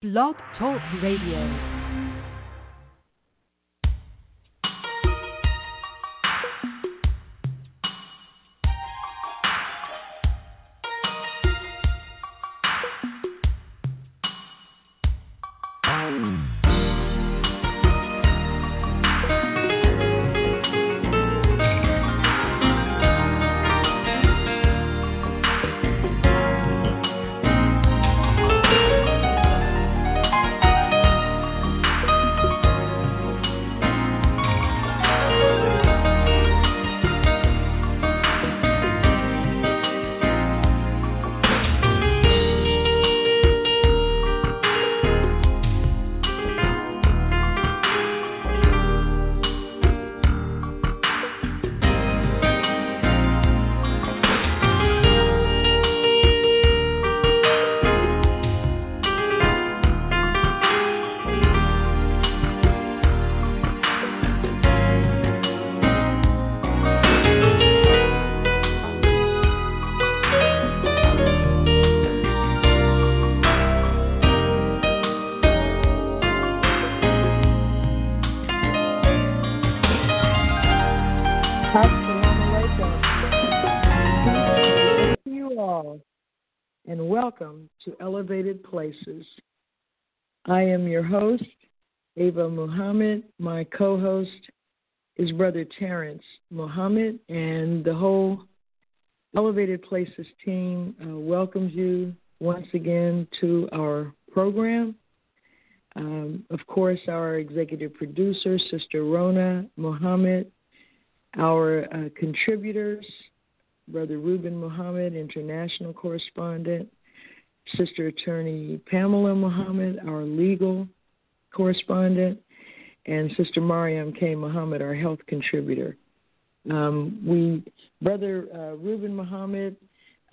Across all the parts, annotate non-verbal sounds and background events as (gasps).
Blog Talk Radio. Places. I am your host, Ava Muhammad. My co host is Brother Terrence Muhammad, and the whole Elevated Places team uh, welcomes you once again to our program. Um, of course, our executive producer, Sister Rona Muhammad, our uh, contributors, Brother Ruben Muhammad, international correspondent, Sister Attorney Pamela Muhammad, our legal correspondent, and Sister Mariam K. Muhammad, our health contributor. Um, we, Brother uh, Ruben Muhammad,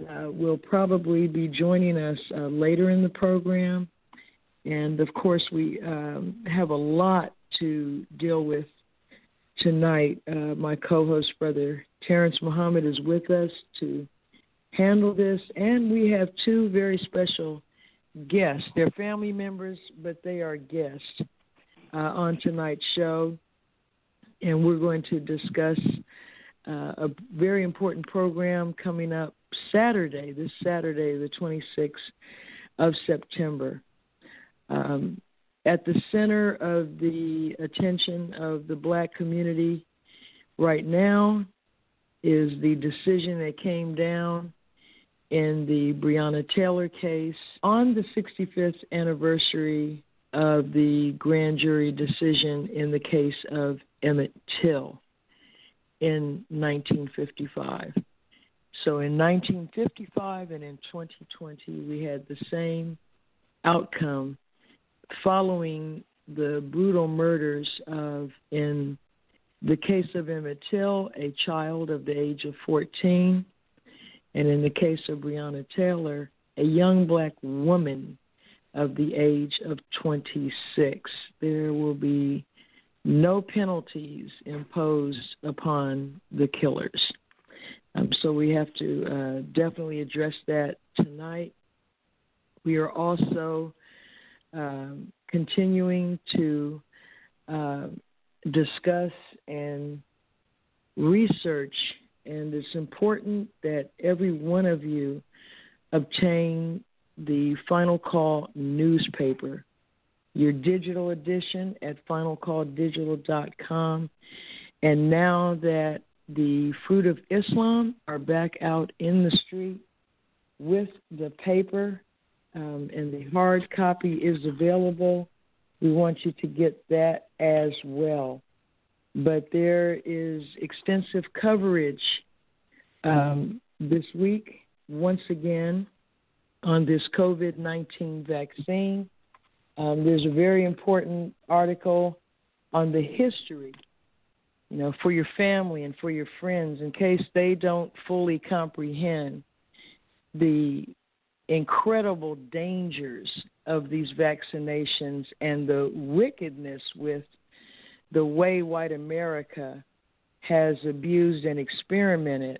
uh, will probably be joining us uh, later in the program. And of course, we um, have a lot to deal with tonight. Uh, my co host, Brother Terrence Muhammad, is with us to handle this. And we have two very special guests. They're family members, but they are guests uh, on tonight's show. And we're going to discuss uh, a very important program coming up Saturday, this Saturday, the 26th of September. Um, at the center of the attention of the black community right now is the decision that came down in the Breonna Taylor case on the 65th anniversary of the grand jury decision in the case of Emmett Till in 1955. So in 1955 and in 2020, we had the same outcome following the brutal murders of, in the case of Emmett Till, a child of the age of 14 and in the case of Breonna Taylor, a young black woman of the age of 26. There will be no penalties imposed upon the killers. Um, so we have to uh, definitely address that tonight. We are also um, continuing to uh, discuss and research and it's important that every one of you obtain the Final Call newspaper, your digital edition at finalcalldigital.com. And now that the Fruit of Islam are back out in the street with the paper, um, and the hard copy is available, we want you to get that as well but there is extensive coverage um, this week, once again, on this COVID 19 vaccine. Um, there's a very important article on the history, you know, for your family and for your friends in case they don't fully comprehend the incredible dangers of these vaccinations and the wickedness with the way white America has abused and experimented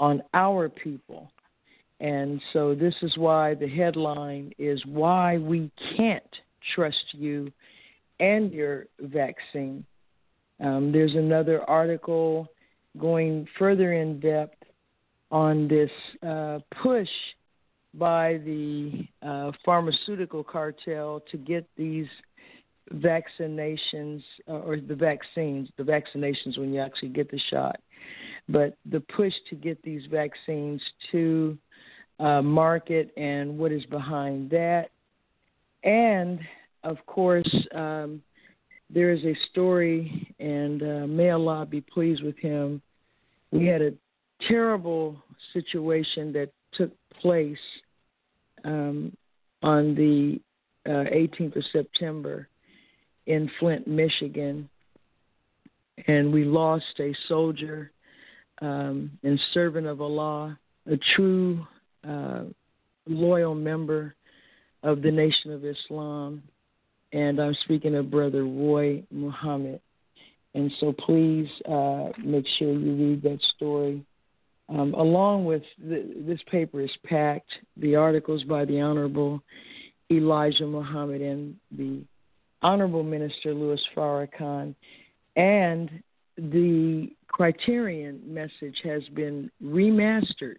on our people. And so this is why the headline is Why We Can't Trust You and Your Vaccine. Um, there's another article going further in depth on this uh, push by the uh, pharmaceutical cartel to get these vaccinations uh, or the vaccines, the vaccinations when you actually get the shot, but the push to get these vaccines to uh, market and what is behind that. And of course, um, there is a story, and uh, may Allah be pleased with him. We had a terrible situation that took place um, on the uh, 18th of September in Flint, Michigan, and we lost a soldier um, and servant of Allah, a true uh, loyal member of the Nation of Islam, and I'm speaking of Brother Roy Muhammad. And so please uh, make sure you read that story. Um, along with the, this paper is packed, the articles by the Honorable Elijah Muhammad and the Honorable Minister Louis Farrakhan, and the Criterion message has been remastered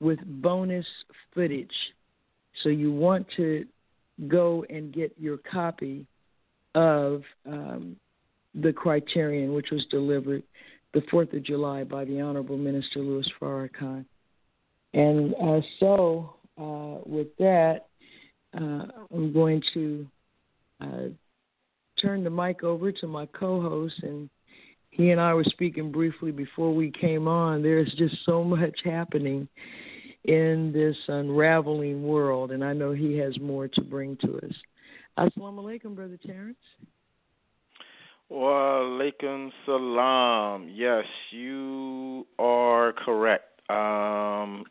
with bonus footage. So you want to go and get your copy of um, the Criterion, which was delivered the 4th of July by the Honorable Minister Louis Farrakhan. And uh, so, uh, with that, uh, I'm going to uh, turn the mic over to my co host, and he and I were speaking briefly before we came on. There's just so much happening in this unraveling world, and I know he has more to bring to us. Assalamu alaikum, Brother Terrence. Wa salam. Yes, you are correct. Um,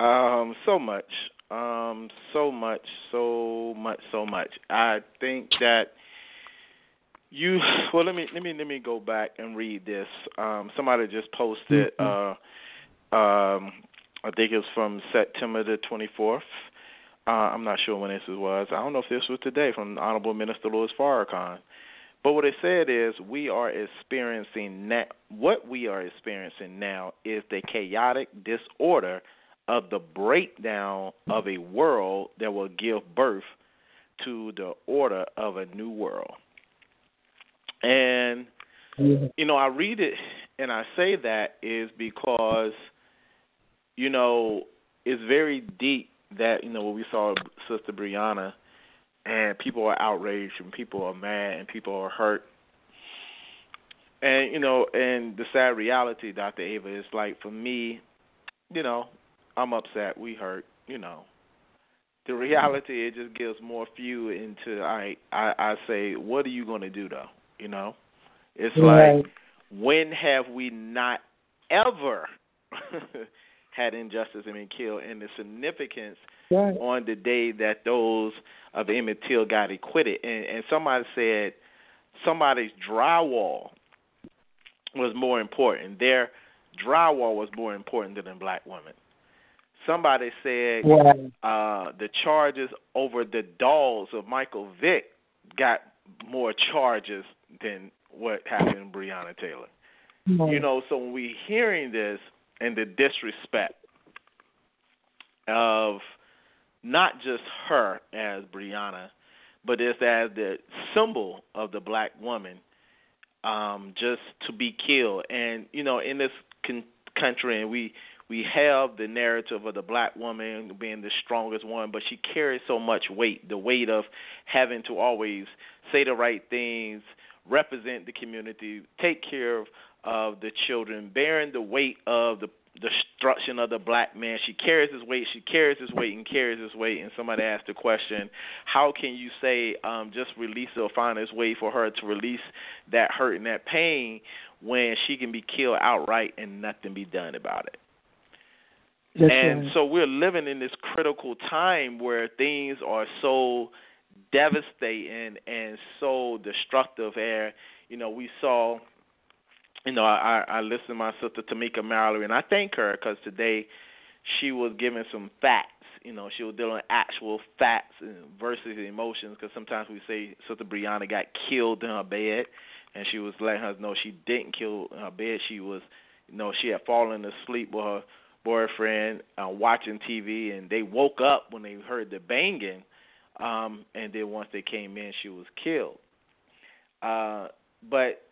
(laughs) um, so much, um, so much, so much, so much. I think that you. (sighs) Well, let me let me let me go back and read this. Um, somebody just posted. Mm-hmm. Uh, um, I think it was from September the 24th. Uh, I'm not sure when this was. I don't know if this was today from Honorable Minister Louis Farrakhan. But what it said is we are experiencing na- what we are experiencing now is the chaotic disorder of the breakdown of a world that will give birth to the order of a new world. And mm-hmm. you know, I read it and I say that is because you know, it's very deep that, you know, what we saw Sister Breonna and people are outraged and people are mad and people are hurt. And, you know, and the sad reality, Dr. Ava, is like for me, you know, I'm upset, we hurt, you know. The reality it just gives more fuel into I I, I say, what are you gonna do though? You know? It's right. like when have we not ever (laughs) had injustice and been killed, and the significance right. on the day that those of Emmett Till got acquitted. And, and somebody said somebody's drywall was more important. Their drywall was more important than a black woman. Somebody said yeah. uh, the charges over the dolls of Michael Vick got more charges than what happened to Breonna Taylor. You know, so when we hearing this, and the disrespect of not just her as Breonna, but as as the symbol of the black woman, um, just to be killed. And you know, in this con- country, and we we have the narrative of the black woman being the strongest one, but she carries so much weight, the weight of having to always say the right things, represent the community, take care of of the children, bearing the weight of the destruction of the black man. She carries his weight, she carries his weight, and carries his weight. And somebody asked the question, how can you say um, just release or find this way for her to release that hurt and that pain when she can be killed outright and nothing be done about it? That's and right. so we're living in this critical time where things are so devastating and so destructive. And you know, we saw you know, I I listened to my sister Tamika Mallory, and I thank her because today she was giving some facts. You know, she was dealing with actual facts versus emotions. Because sometimes we say Sister Breonna got killed in her bed, and she was letting us know she didn't kill in her bed. She was, you know, she had fallen asleep with her boyfriend uh, watching TV, and they woke up when they heard the banging. Um, and then once they came in, she was killed. Uh, but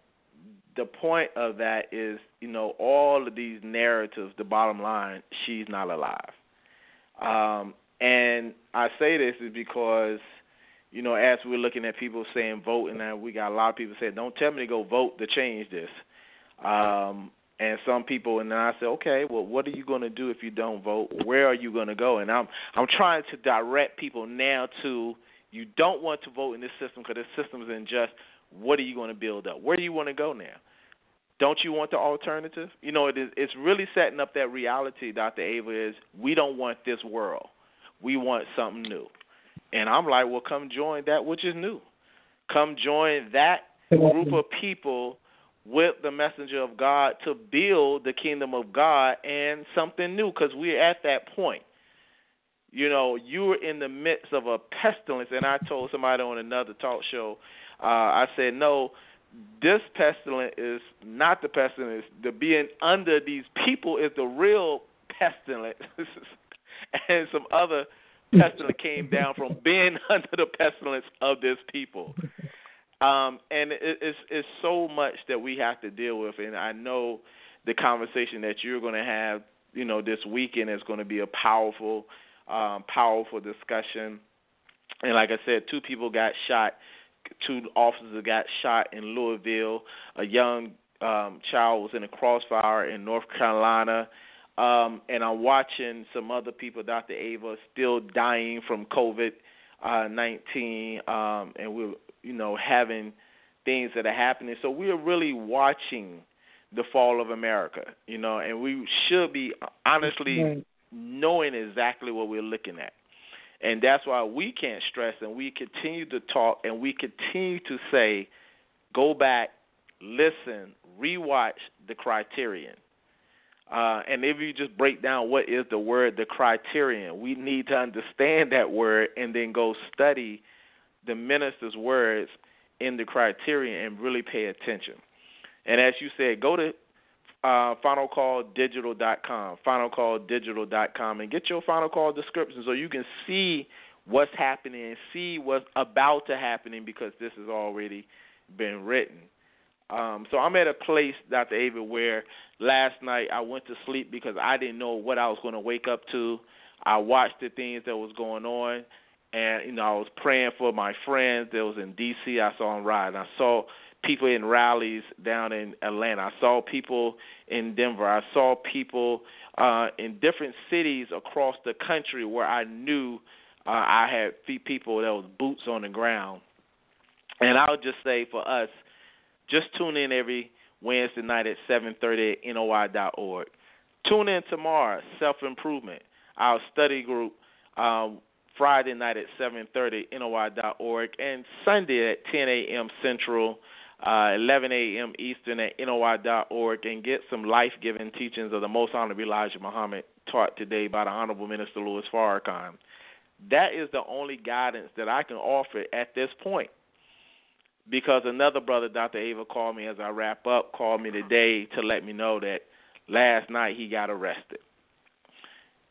the point of that is, you know, all of these narratives. The bottom line, she's not alive. Um, and I say this is because, you know, as we're looking at people saying vote, and we got a lot of people saying, "Don't tell me to go vote to change this." Um, and some people, and then I say, okay, well, what are you going to do if you don't vote? Where are you going to go? And I'm I'm trying to direct people now to you don't want to vote in this system because this system is unjust. What are you going to build up? Where do you want to go now? Don't you want the alternative? You know, it is, it's really setting up that reality, Dr. Ava, is we don't want this world. We want something new. And I'm like, well, come join that which is new. Come join that group of people with the messenger of God to build the kingdom of God and something new because we're at that point. You know, you're in the midst of a pestilence, and I told somebody on another talk show, uh, I said, no, this pestilence is not the pestilence. The being under these people is the real pestilence. (laughs) and some other pestilence came down from being (laughs) under the pestilence of this people. Um, and it, it's it's so much that we have to deal with, and I know the conversation that you're going to have, you know, this weekend is going to be a powerful, um, powerful discussion. And like I said, two people got shot two officers got shot in Louisville. A young um, child was in a crossfire in North Carolina. Um, and I'm watching some other people, Dr. Ava, still dying from COVID uh, 19, um, and we're you know having things that are happening. So we're really watching the fall of America, you know, and we should be honestly knowing exactly what we're looking at. And that's why we can't stress and we continue to talk and we continue to say, go back, listen, rewatch the criterion. Uh, and if you just break down what is the word, the criterion, we need to understand that word and then go study the minister's words in the criterion and really pay attention. And as you said, go to uh, finalcalldigital.com, finalcalldigital.com, and get your final call description so you can see what's happening and see what's about to happen because this has already been written. Um, so I'm at a place, Dr. Ava, where last night I went to sleep because I didn't know what I was going to wake up to. I watched the things that was going on, and you know I was praying for my friends that was in D.C. I saw them ride. I saw people in rallies down in Atlanta. I saw people in Denver. I saw people uh, in different cities across the country where I knew uh, I had people that was boots on the ground. And I'll just say for us, just tune in every Wednesday night at 7:30 at noi.org. Tune in tomorrow, Self Improvement, our study group. Um, Friday night at 7:30 noi.org and Sunday at 10 a.m. Central uh, 11 a.m. Eastern at NOI.org and get some life giving teachings of the Most Honorable Elijah Muhammad taught today by the Honorable Minister Louis Farrakhan. That is the only guidance that I can offer at this point. Because another brother, Dr. Ava, called me as I wrap up, called me today to let me know that last night he got arrested.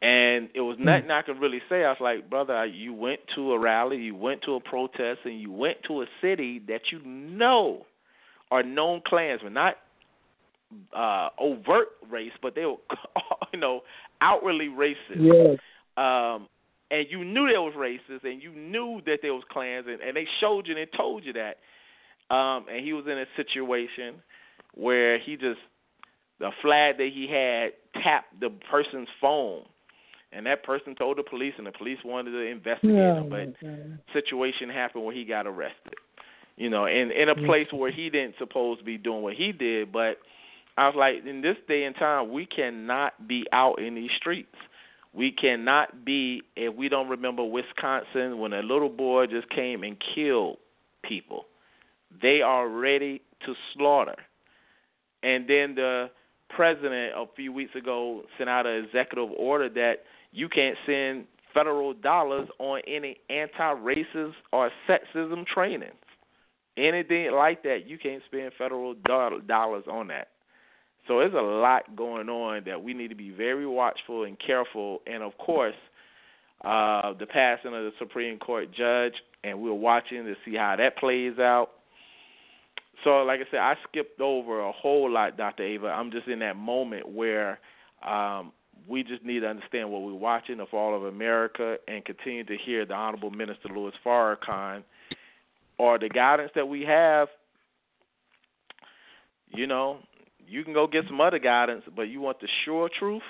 And it was nothing mm. I could really say. I was like, brother, you went to a rally, you went to a protest, and you went to a city that you know are known Klansmen, not uh, overt race, but they were, (laughs) you know, outwardly racist. Yes. Um, and you knew they was racist, and you knew that there was Klans, and, and they showed you and they told you that. Um, and he was in a situation where he just the flag that he had tapped the person's phone, and that person told the police, and the police wanted to investigate him, but situation happened where he got arrested you know, in in a place where he didn't supposed to be doing what he did. But I was like, in this day and time, we cannot be out in these streets. We cannot be if we don't remember Wisconsin when a little boy just came and killed people. They are ready to slaughter. And then the president a few weeks ago sent out an executive order that you can't send federal dollars on any anti-racist or sexism training. Anything like that, you can't spend federal dollars on that. So there's a lot going on that we need to be very watchful and careful. And of course, uh, the passing of the Supreme Court judge, and we're watching to see how that plays out. So, like I said, I skipped over a whole lot, Dr. Ava. I'm just in that moment where um, we just need to understand what we're watching, the fall of America, and continue to hear the Honorable Minister Louis Farrakhan or the guidance that we have. You know, you can go get some other guidance, but you want the sure truth,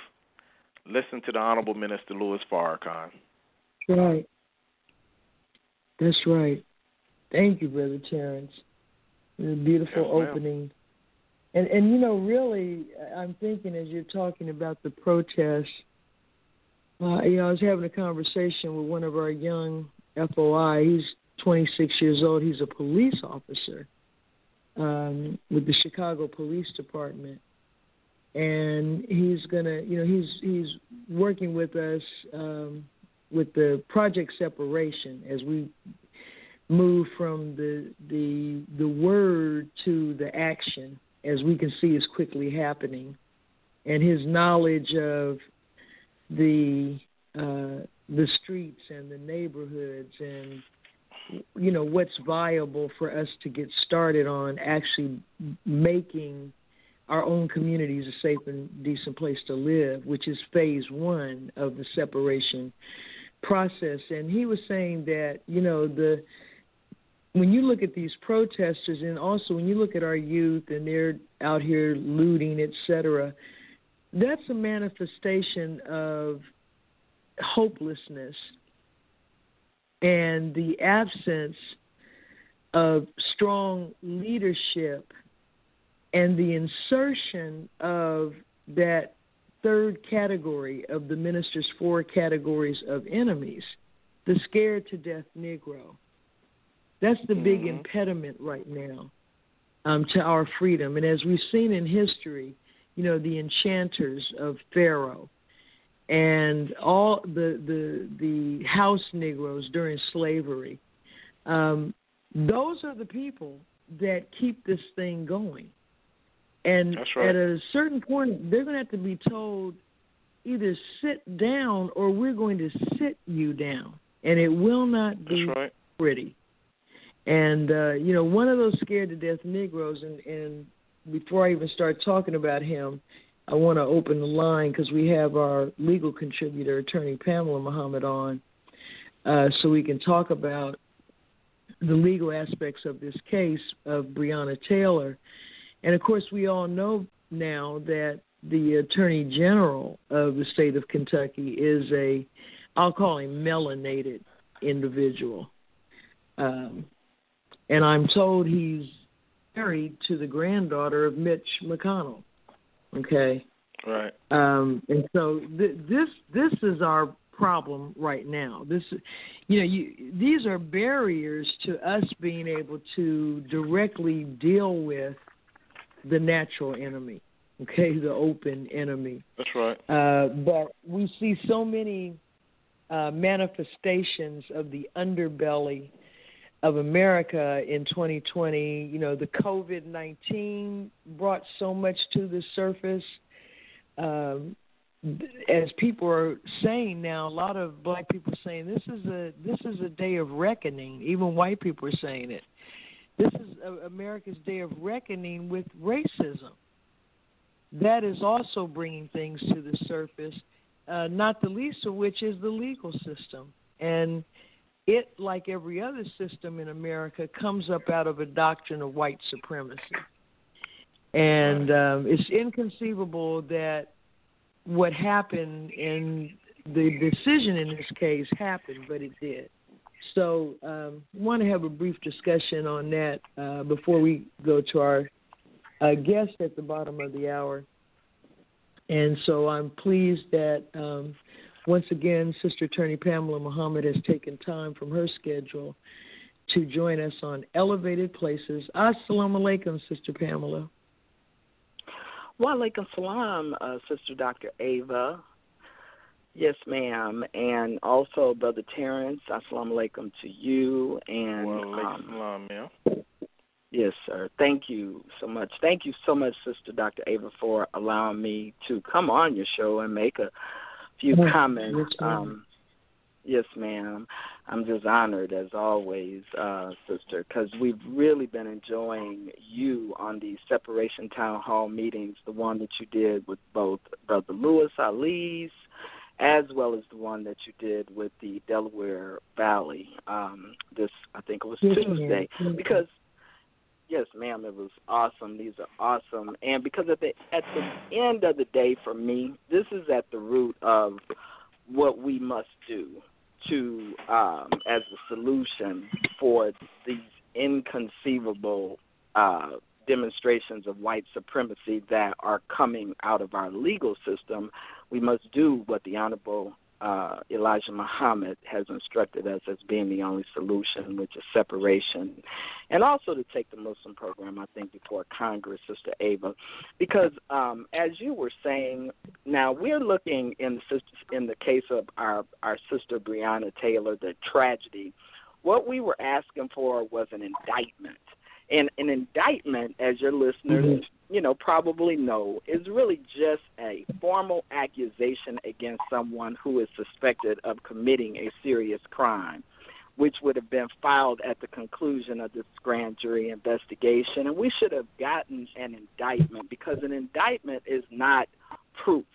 listen to the Honorable Minister Louis Farrakhan. Right. That's right. Thank you, Brother Terrence. Beautiful yes, opening. And and you know, really, I'm thinking as you're talking about the protests. Uh, you know, I was having a conversation with one of our young FOI. He's 26 years old. He's a police officer um, with the Chicago Police Department, and he's gonna, you know, he's he's working with us um, with the project separation as we move from the the the word to the action as we can see is quickly happening and his knowledge of the uh, the streets and the neighborhoods and you know what's viable for us to get started on actually making our own communities a safe and decent place to live, which is phase one of the separation process. And he was saying that you know the when you look at these protesters and also when you look at our youth and they're out here looting, etc., that's a manifestation of hopelessness and the absence of strong leadership and the insertion of that third category of the minister's four categories of enemies, the scared to death Negro. That's the mm-hmm. big impediment right now um, to our freedom. And as we've seen in history, you know, the enchanters of Pharaoh and all the the the house Negroes during slavery. Um, those are the people that keep this thing going. And right. at a certain point, they're going to have to be told either sit down or we're going to sit you down, and it will not be right. pretty. And uh, you know, one of those scared to death Negroes, and, and before I even start talking about him, I want to open the line because we have our legal contributor, Attorney Pamela Muhammad, on, uh, so we can talk about the legal aspects of this case of Breonna Taylor. And of course, we all know now that the Attorney General of the state of Kentucky is a, I'll call him melanated individual. Um, and I'm told he's married to the granddaughter of Mitch McConnell. Okay. Right. Um, and so th- this this is our problem right now. This, you know, you, these are barriers to us being able to directly deal with the natural enemy. Okay, (laughs) the open enemy. That's right. Uh, but we see so many uh, manifestations of the underbelly of America in 2020. You know, the COVID 19 brought so much to the surface. Um, as people are saying now, a lot of black people are saying this is a this is a day of reckoning. Even white people are saying it. This is America's day of reckoning with racism. That is also bringing things to the surface. Uh, not the least of which is the legal system and it, like every other system in America, comes up out of a doctrine of white supremacy. And um, it's inconceivable that what happened in the decision in this case happened, but it did. So, um, want to have a brief discussion on that uh, before we go to our uh, guest at the bottom of the hour. And so, I'm pleased that um, once again, Sister Attorney Pamela Muhammad has taken time from her schedule to join us on Elevated Places. Assalamu alaikum, Sister Pamela. Wa alaikum salam, uh, Sister Dr. Ava. Yes, ma'am. And also, Brother Terrence, assalamu alaikum to you. And Wa alaikum um, salam, ma'am. Yes, sir. Thank you so much. Thank you so much, Sister Dr. Ava, for allowing me to come on your show and make a few Yes, comments. yes, ma'am. um, yes, ma'am. I'm just honored, as always, uh, Sister, because we've really been enjoying you on these separation town hall meetings, the one that you did with both Brother Lewis Ali's as well as the one that you did with the Delaware Valley. Um, this, I think it was Yes. Tuesday, because yes, ma'am, it was awesome. These are awesome, and because at the at the end of the day, for me, this is at the root of what we must do to um, as a solution for these inconceivable uh, demonstrations of white supremacy that are coming out of our legal system. We must do what the Honorable uh, Elijah Muhammad has instructed us as being the only solution, which is separation, and also to take the Muslim program, I think, before Congress, Sister Ava, because um, as you were saying, now we're looking in the in the case of our our sister Breonna Taylor, the tragedy. What we were asking for was an indictment. And an indictment, as your listeners, you know, probably know, is really just a formal accusation against someone who is suspected of committing a serious crime, which would have been filed at the conclusion of this grand jury investigation. And we should have gotten an indictment because an indictment is not proof.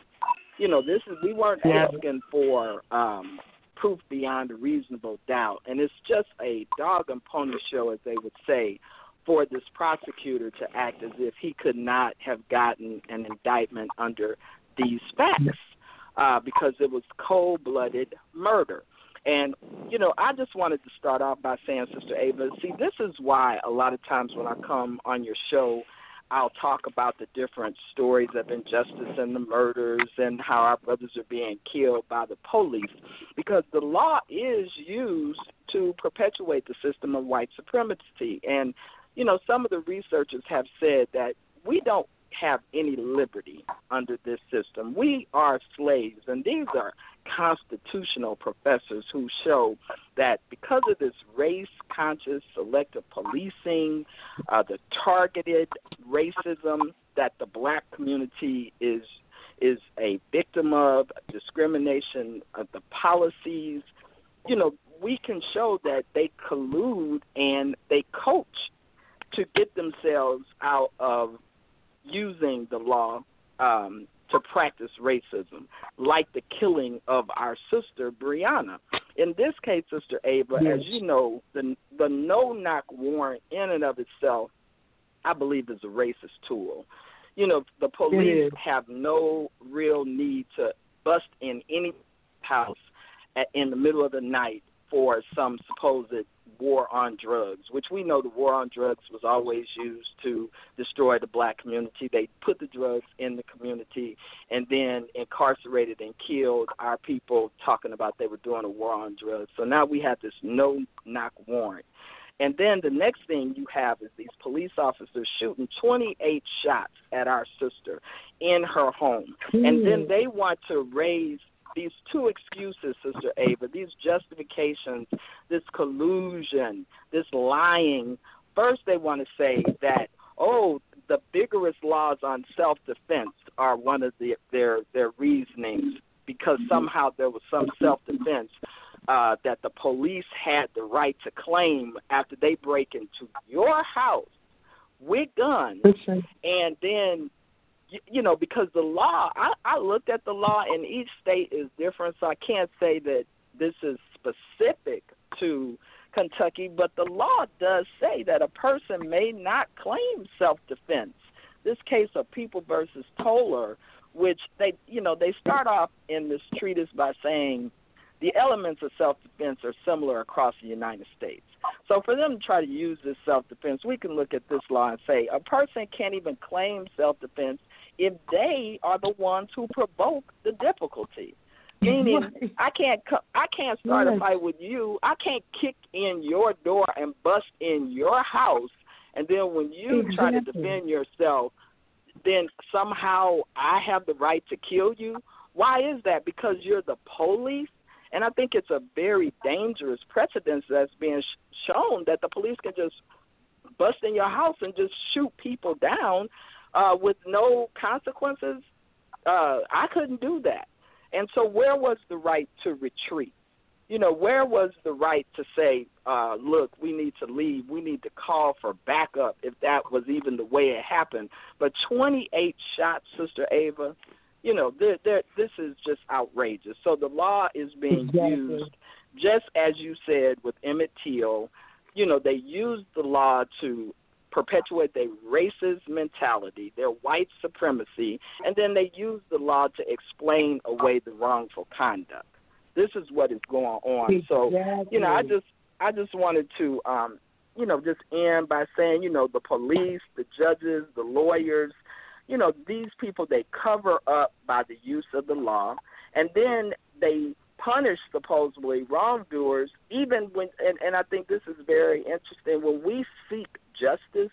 You know, this is we weren't asking for um proof beyond a reasonable doubt. And it's just a dog and pony show, as they would say, for this prosecutor to act as if he could not have gotten an indictment under these facts uh, because it was cold blooded murder. And, you know, I just wanted to start off by saying, Sister Ava, see, this is why a lot of times when I come on your show, I'll talk about the different stories of injustice and the murders and how our brothers are being killed by the police because the law is used to perpetuate the system of white supremacy. And, you know, some of the researchers have said that we don't have any liberty under this system. We are slaves, and these are constitutional professors who show that because of this race conscious selective policing, uh, the targeted racism that the black community is is a victim of, discrimination of the policies, you know, we can show that they collude and they coach to get themselves out of using the law um, to practice racism, like the killing of our sister Breonna. In this case, Sister Ava, Yes. as you know, the the no knock warrant in and of itself, I believe, is a racist tool. You know, the police have no real need to bust in any house at, in the middle of the night for some supposed war on drugs, which we know the war on drugs was always used to destroy the black community. They put the drugs in the community and then incarcerated and killed our people talking about they were doing a war on drugs. So now we have this no knock warrant. And then the next thing you have is these police officers shooting 28 shots at our sister in her home. And then hmm. they want to raise these two excuses, Sister Ava, these justifications, this collusion, this lying. First, they want to say that, oh, the vigorous laws on self defense are one of the, their their reasonings because somehow there was some self defense uh, that the police had the right to claim after they break into your house with guns and then you know because the law I, I looked at the law and each state is different so i can't say that this is specific to kentucky but the law does say that a person may not claim self defense this case of people versus toller which they you know they start off in this treatise by saying the elements of self defense are similar across the United States. So for them to try to use this self defense, we can look at this law and say a person can't even claim self defense if they are the ones who provoke the difficulty. (laughs) Meaning, Right. I can't I can't start a fight with you. I can't kick in your door and bust in your house, and then when you try to defend yourself, then somehow I have the right to kill you. Why is that? Because you're the police. And I think it's a very dangerous precedence that's being shown that the police can just bust in your house and just shoot people down uh, with no consequences. Uh, I couldn't do that. And so, where was the right to retreat? You know, where was the right to say, uh, look, we need to leave, we need to call for backup if that was even the way it happened? But 28 shots, Sister Ava, you know, they're, they're, this is just outrageous. So the law is being exactly. used, just as you said with Emmett Till, you know, they used the law to perpetuate their racist mentality, their white supremacy, and then they use the law to explain away the wrongful conduct. This is what is going on. Exactly. So, you know, I just I just wanted to um, you know, just end by saying, you know, the police, the judges, the lawyers, you know, these people they cover up by the use of the law and then they punish supposedly wrongdoers even when and, and I think this is very interesting when we seek justice,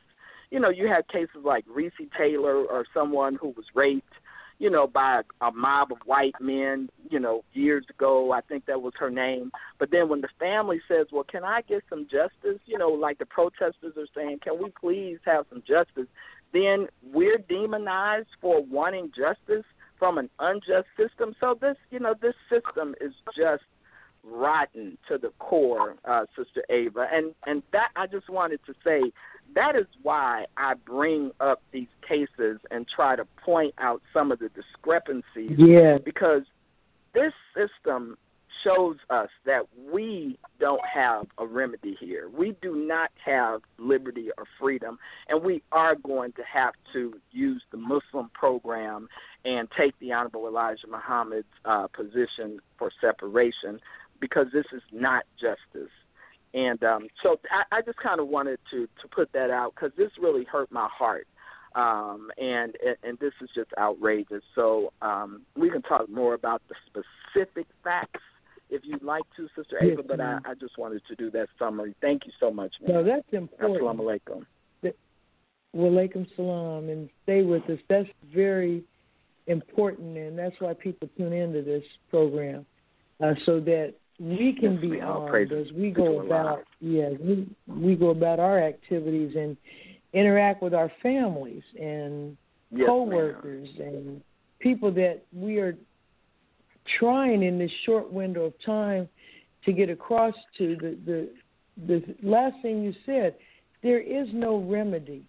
you know, you have cases like Recy Taylor or someone who was raped, you know, by a mob of white men, you know, years ago. I think that was her name. But then when the family says, "Well, can I get some justice?" You know, like the protesters are saying, "Can we please have some justice?" Then we're demonized for wanting justice from an unjust system. So this, you know, this system is just rotten to the core, uh, Sister Ava, and and that I just wanted to say that is why I bring up these cases and try to point out some of the discrepancies. Yeah. Because this system shows us that we don't have a remedy here. We do not have liberty or freedom, and we are going to have to use the Muslim program and take the Honorable Elijah Muhammad's uh, position for separation because this is not justice. And um, so I, I just kind of wanted to to put that out because this really hurt my heart, um, and, and this is just outrageous. So um, we can talk more about the specific facts if you'd like to, Sister Yes, Ava. But I. I just wanted to do that summary. Thank you so much, man. No, that's Assalamu important. alaikum. Walaikum salam and stay with us. That's very important, and that's why people tune into this program, uh, so that we can be ma'am. Armed as we go about. Yeah, we we go about our activities and interact with our families and Yes, coworkers and people that we are trying in this short window of time to get across to the the the last thing you said there is no remedy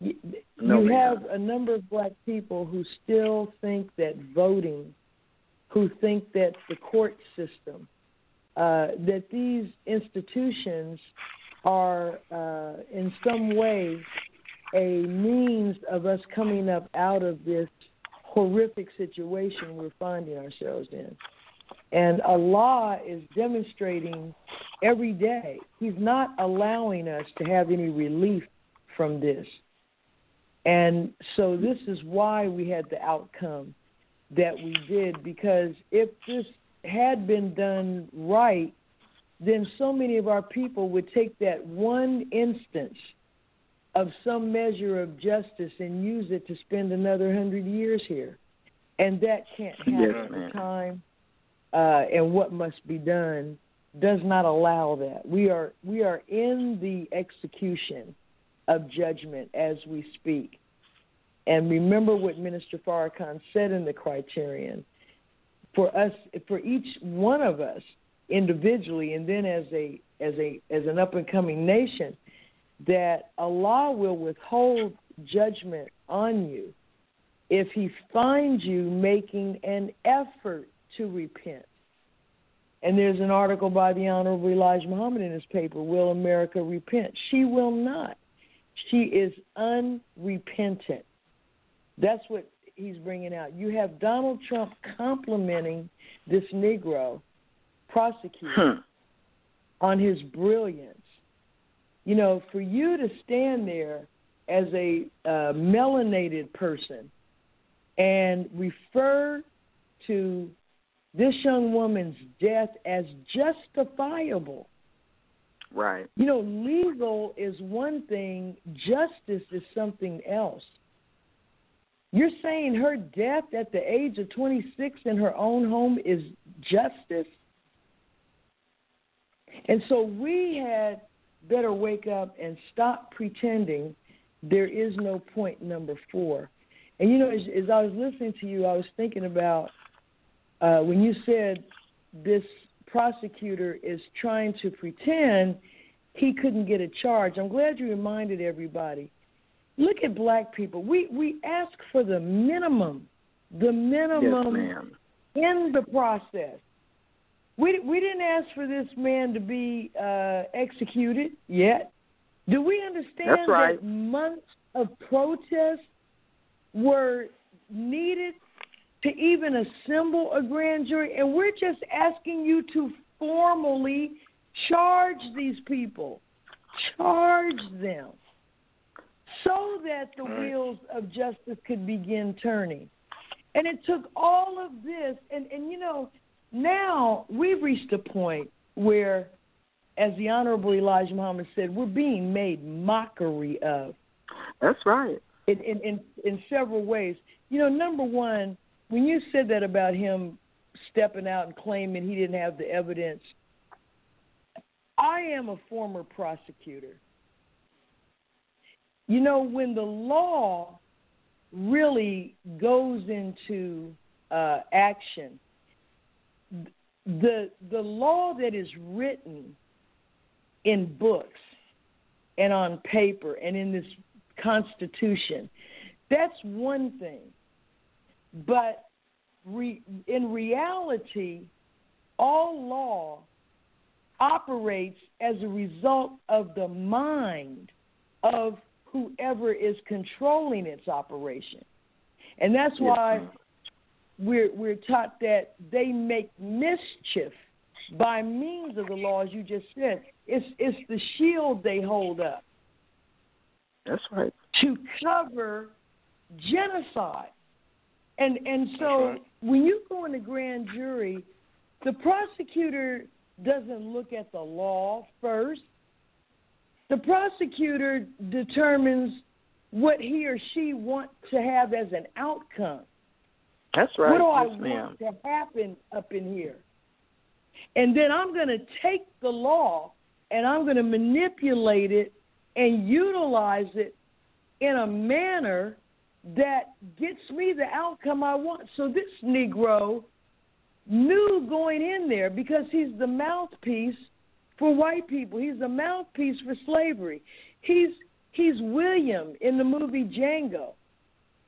you, No, you have a number of black people who still think that voting who think that the court system uh, that these institutions are uh, in some way a means of us coming up out of this horrific situation we're finding ourselves in. And Allah is demonstrating every day. He's not allowing us to have any relief from this. And so this is why we had the outcome that we did, because if this had been done right, then so many of our people would take that one instance of some measure of justice and use it to spend another hundred years here. And that can't happen. Yes, time uh, and what must be done does not allow that. We are we are in the execution of judgment as we speak. And remember what Minister Farrakhan said in the criterion. For us for each one of us individually and then as a as a as an up and coming nation, that Allah will withhold judgment on you if he finds you making an effort to repent. And there's an article by the Honorable Elijah Muhammad in his paper, Will America Repent? She will not. She is unrepentant. That's what he's bringing out. You have Donald Trump complimenting this Negro prosecutor Hmm. on his brilliance. You know, for you to stand there as a uh, melanated person and refer to this young woman's death as justifiable. Right. You know, legal is one thing, justice is something else. You're saying her death at the age of 26 in her own home is justice? And so we had better wake up and stop pretending there is no point number four. And you know, as, as I was listening to you, I was thinking about uh, when you said this prosecutor is trying to pretend he couldn't get a charge. I'm glad you reminded everybody. Look at black people. We we ask for the minimum, the minimum yes, in the process. We we didn't ask for this man to be uh, executed yet. Do we understand right. that months of protest were needed to even assemble a grand jury? And we're just asking you to formally charge these people, charge them, so that the mm. wheels of justice could begin turning. And it took all of this, and, and you know, now we've reached a point where, as the Honorable Elijah Muhammad said, we're being made mockery of. That's right. In, in, in, in several ways. You know, number one, when you said that about him stepping out and claiming he didn't have the evidence, I am a former prosecutor. You know, when the law really goes into uh, action, the the law that is written in books and on paper and in this constitution that's one thing. But re, in reality all law operates as a result of the mind of whoever is controlling its operation and that's why we're we're taught that they make mischief by means of the laws you just said. It's it's the shield they hold up. That's right. To cover genocide. And and so right. when you go in a grand jury, the prosecutor doesn't look at the law first. The prosecutor determines what he or she wants to have as an outcome. That's right. What do I yes, ma'am. want to happen up in here? And then I'm going to take the law and I'm going to manipulate it and utilize it in a manner that gets me the outcome I want. So this Negro knew going in there because he's the mouthpiece for white people. He's the mouthpiece for slavery. He's he's William in the movie Django,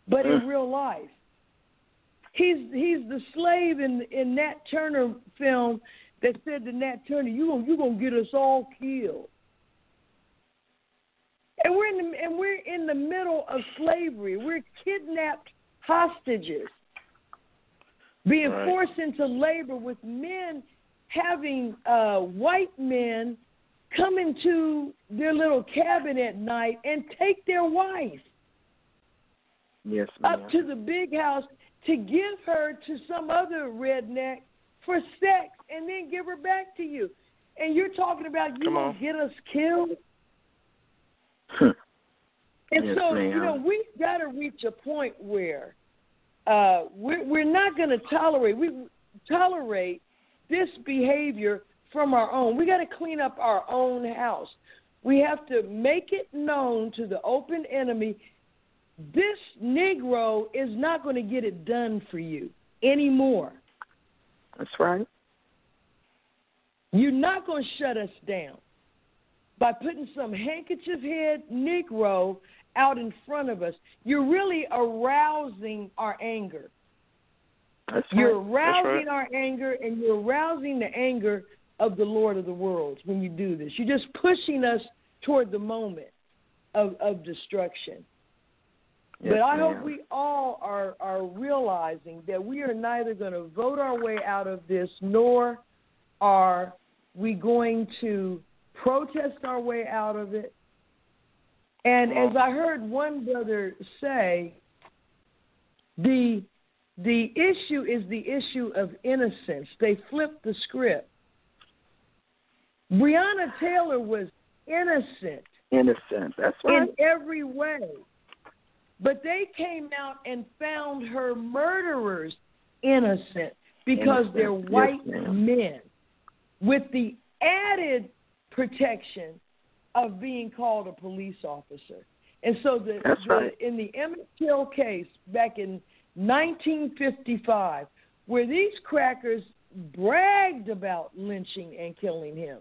but in Mm. real life. He's he's the slave in in Nat Turner film that said to Nat Turner, "You gonna you gonna get us all killed." And we're in the, and we're in the middle of slavery. We're kidnapped hostages, being Right. forced into labor with men having uh, white men come into their little cabin at night and take their wife Yes, ma'am. up to the big house to give her to some other redneck for sex and then give her back to you. And you're talking about you will get us killed? And Yes, so, ma'am. you know, we've got to reach a point where uh, we're, we're not going to tolerate we tolerate this behavior from our own. We got to clean up our own house. We have to make it known to the open enemy. This Negro is not going to get it done for you anymore. That's right. You're not going to shut us down by putting some handkerchief head Negro out in front of us. You're really arousing our anger. That's You're right. arousing right. our anger and you're arousing the anger of the Lord of the worlds when you do this. You're just pushing us toward the moment of, of destruction. Yes, but I ma'am. hope we all are, are realizing that we are neither going to vote our way out of this nor are we going to protest our way out of it. And as I heard one brother say, the the issue is the issue of innocence. They flipped the script. Breonna Taylor was innocent Innocent. That's right. in every way. But they came out and found her murderers innocent because Innocent. they're white ma'am. men with the added protection of being called a police officer. And so the, the right. in the Emmett Till case back in 1955, where these crackers bragged about lynching and killing him,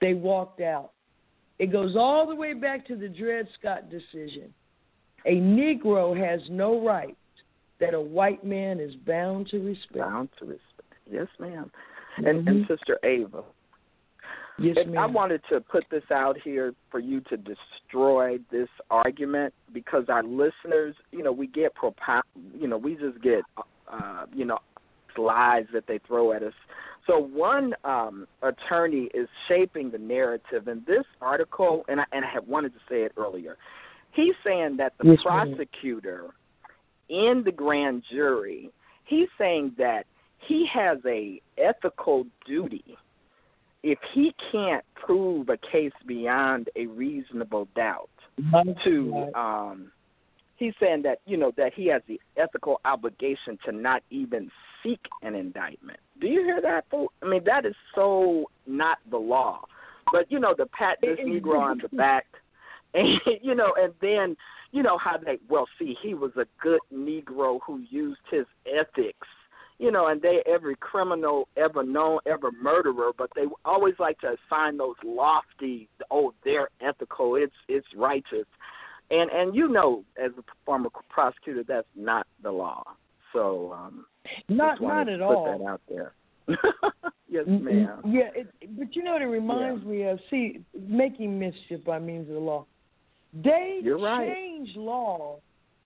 they walked out. It goes all the way back to the Dred Scott decision. A Negro has no right that a white man is bound to respect. Bound to respect. Yes, ma'am. And, and Mhm. Sister Ava, Yes, And I wanted to put this out here for you to destroy this argument because our listeners, you know, we get propound, you know, we just get, uh, you know, lies that they throw at us. So one um, attorney is shaping the narrative in this article, and I, and I had wanted to say it earlier. He's saying that the Yes, ma'am. prosecutor in the grand jury, he's saying that he has a ethical duty if he can't prove a case beyond a reasonable doubt to um he's saying that you know that he has the ethical obligation to not even seek an indictment. Do you hear that fool? i mean that is so not the law. But you know the pat this negro on the back (laughs) and you know and then you know how they well see he was a good negro who used his ethics you know, and they every criminal ever known, ever murderer, but they always like to assign those lofty, oh, they're ethical, it's it's righteous, and and you know, as a former prosecutor, that's not the law. So um, Not not at to all. Put that out there. (laughs) yes, ma'am. Yeah, it, but you know what it reminds me of? See, making mischief by means of the law. They You're right. change law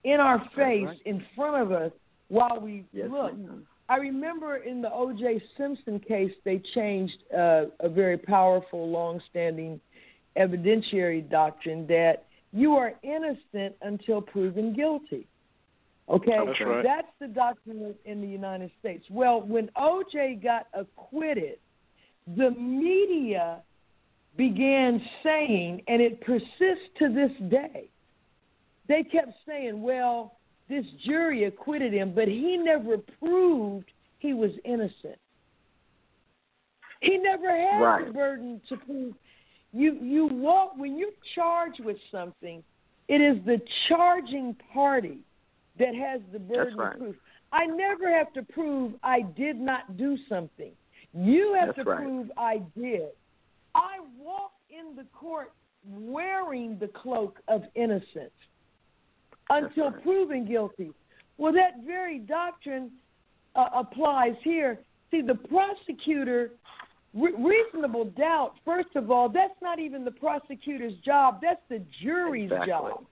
in our face, right. in front of us, while we Yes, look. ma'am. I remember in the O.J. Simpson case, they changed uh, a very powerful, long-standing evidentiary doctrine that you are innocent until proven guilty. Okay, That's right. that's the doctrine in the United States. Well, when O.J. got acquitted, the media began saying, and it persists to this day. They kept saying, "Well, this jury acquitted him, but he never proved he was innocent. He never had Right. the burden to prove. You you walk when you're charged with something, it is the charging party that has the burden right. of proof. I never have to prove I did not do something. You have That's to right. prove I did. I walk in the court wearing the cloak of innocence until right. proven guilty. Well, that very doctrine uh, applies here. See, the prosecutor, re- reasonable doubt, first of all, that's not even the prosecutor's job, that's the jury's Exactly. job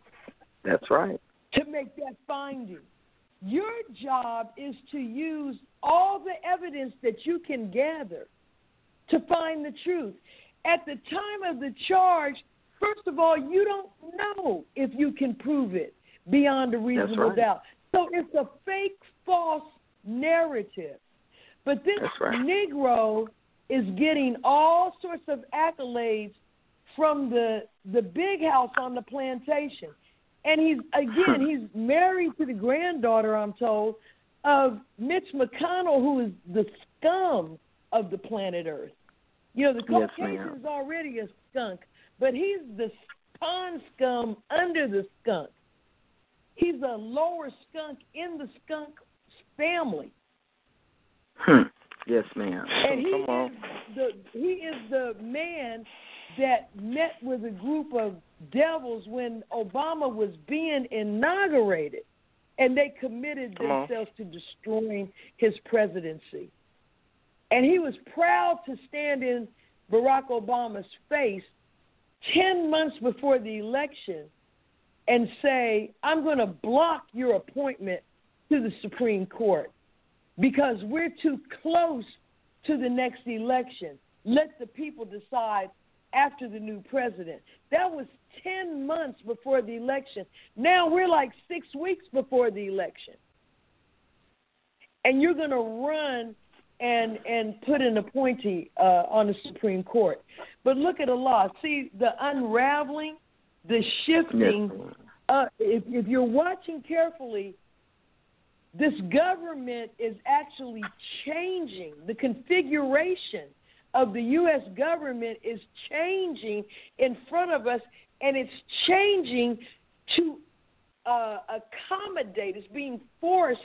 That's right. to make that finding. Your job is to use all the evidence that you can gather to find the truth. At the time of the charge, first of all, you don't know if you can prove it beyond a reasonable right. doubt. So it's a fake, false narrative. But this right. Negro is getting all sorts of accolades from the the big house on the plantation. And he's again he's married to the granddaughter, I'm told, of Mitch McConnell, who is the scum of the planet Earth. You know, the Yes, Caucasian's already a skunk, but he's the pond scum under the skunk. He's a lower skunk in the skunk family. Hmm. Yes, ma'am. And he Come on. is the he is the man that met with a group of devils when Obama was being inaugurated, and they committed Come on. themselves to destroying his presidency. And he was proud to stand in Barack Obama's face ten months before the election and say, "I'm going to block your appointment to the Supreme Court." because we're too close to the next election. Let the people decide after the new president. That was 10 months before the election. Now we're like six weeks before the election. And you're going to run and and put an appointee uh, on the Supreme Court. But look at the law. See the unraveling, the shifting ma'am. Uh, if, if you're watching carefully, this government is actually changing. The configuration of the U.S. government is changing in front of us, and it's changing to uh, accommodate. It's being forced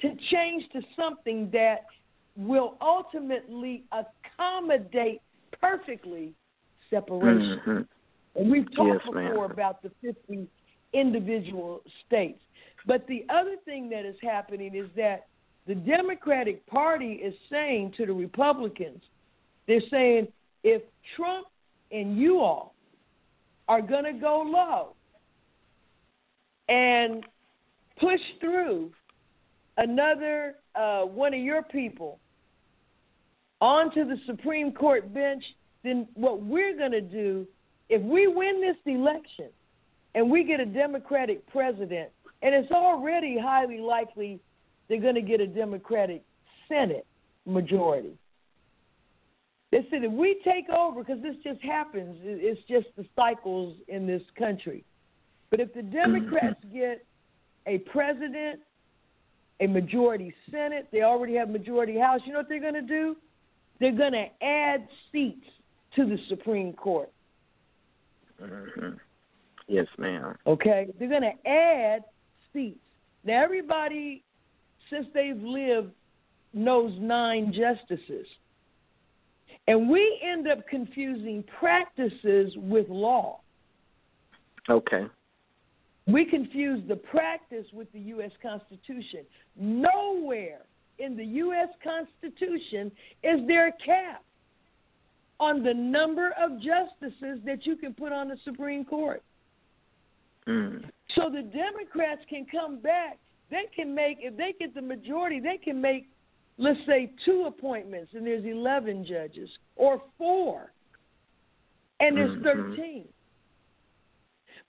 to change to something that will ultimately accommodate perfectly separation. Mm-hmm. And we've talked Yes, before ma'am. about the 50 individual states. But the other thing that is happening is that the Democratic Party is saying to the Republicans, they're saying if Trump and you all are going to go low and push through another uh, one of your people onto the Supreme Court bench, then what we're going to do, if we win this election and we get a Democratic president, and it's already highly likely they're going to get a Democratic Senate majority. They said if we take over, because this just happens, it's just the cycles in this country. But if the Democrats (clears throat) get a president, a majority Senate, they already have majority House, you know what they're going to do? They're going to add seats to the Supreme Court. Mm-hmm. Yes, ma'am. Okay, they're going to add seats. Now, everybody, since they've lived, knows nine justices, and we end up confusing practices with law. Okay. We confuse the practice with the U.S. Constitution. Nowhere in the U.S. Constitution is there a cap on the number of justices that you can put on the Supreme Court. Mm. So the Democrats can come back. They can make, if they get the majority, they can make, let's say, two appointments, and there's 11 judges, or four, and there's Mhm. 13.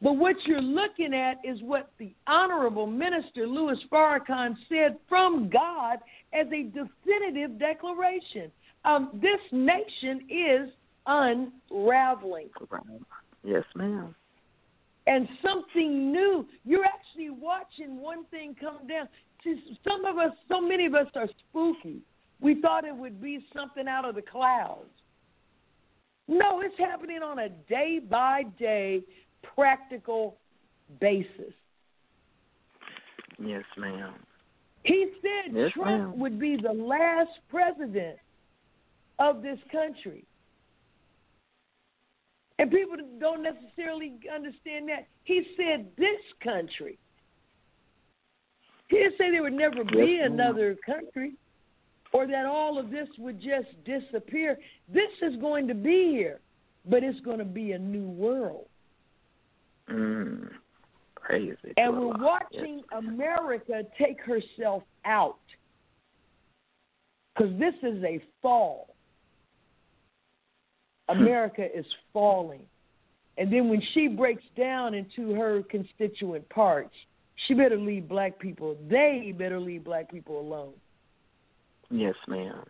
But what you're looking at is what the Honorable Minister Louis Farrakhan said from God as a definitive declaration. Um, this nation is unraveling Yes, ma'am. And something new. You're actually watching one thing come down. See, some of us, so many of us are spooky. We thought it would be something out of the clouds. No, it's happening on a day by day practical basis. Yes, ma'am. He said Yes, Trump ma'am. would be the last president of this country. And people don't necessarily understand that. He said this country. He didn't say there would never be Yes, ma'am. another country or that all of this would just disappear. This is going to be here, but it's going to be a new world. Mm. It. And we're watching America take herself out. Because this is a fall. America is falling. And then when she breaks down into her constituent parts, she better leave black people, they better leave black people alone. Yes, ma'am.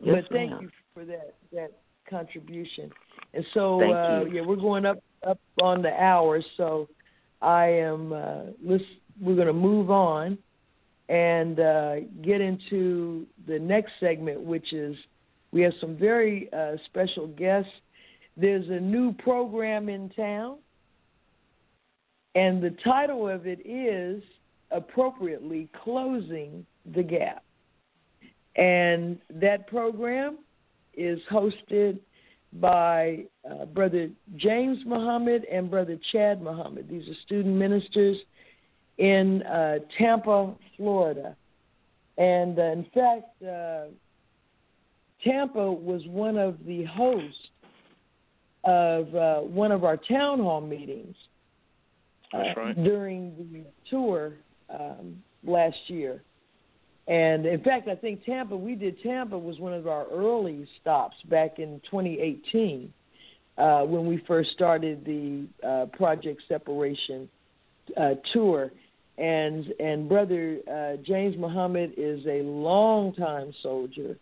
Yes, but thank ma'am. you for that that contribution. And so uh, yeah, we're going up up on the hour, so I am uh, let's we're going to move on and uh, get into the next segment, which is we have some very uh, special guests. There's a new program in town, and the title of it is appropriately Closing the Gap. And that program is hosted by uh, Brother James Muhammad and Brother Chad Muhammad. These are student ministers in uh, Tampa, Florida. And uh, in fact, uh, Tampa was one of the hosts of uh, one of our town hall meetings uh, right. during the tour um, last year. And in fact, I think Tampa, we did Tampa was one of our early stops back in 2018 uh, when we first started the uh, Project Separation uh, tour. And and brother uh, James Muhammad is a longtime soldier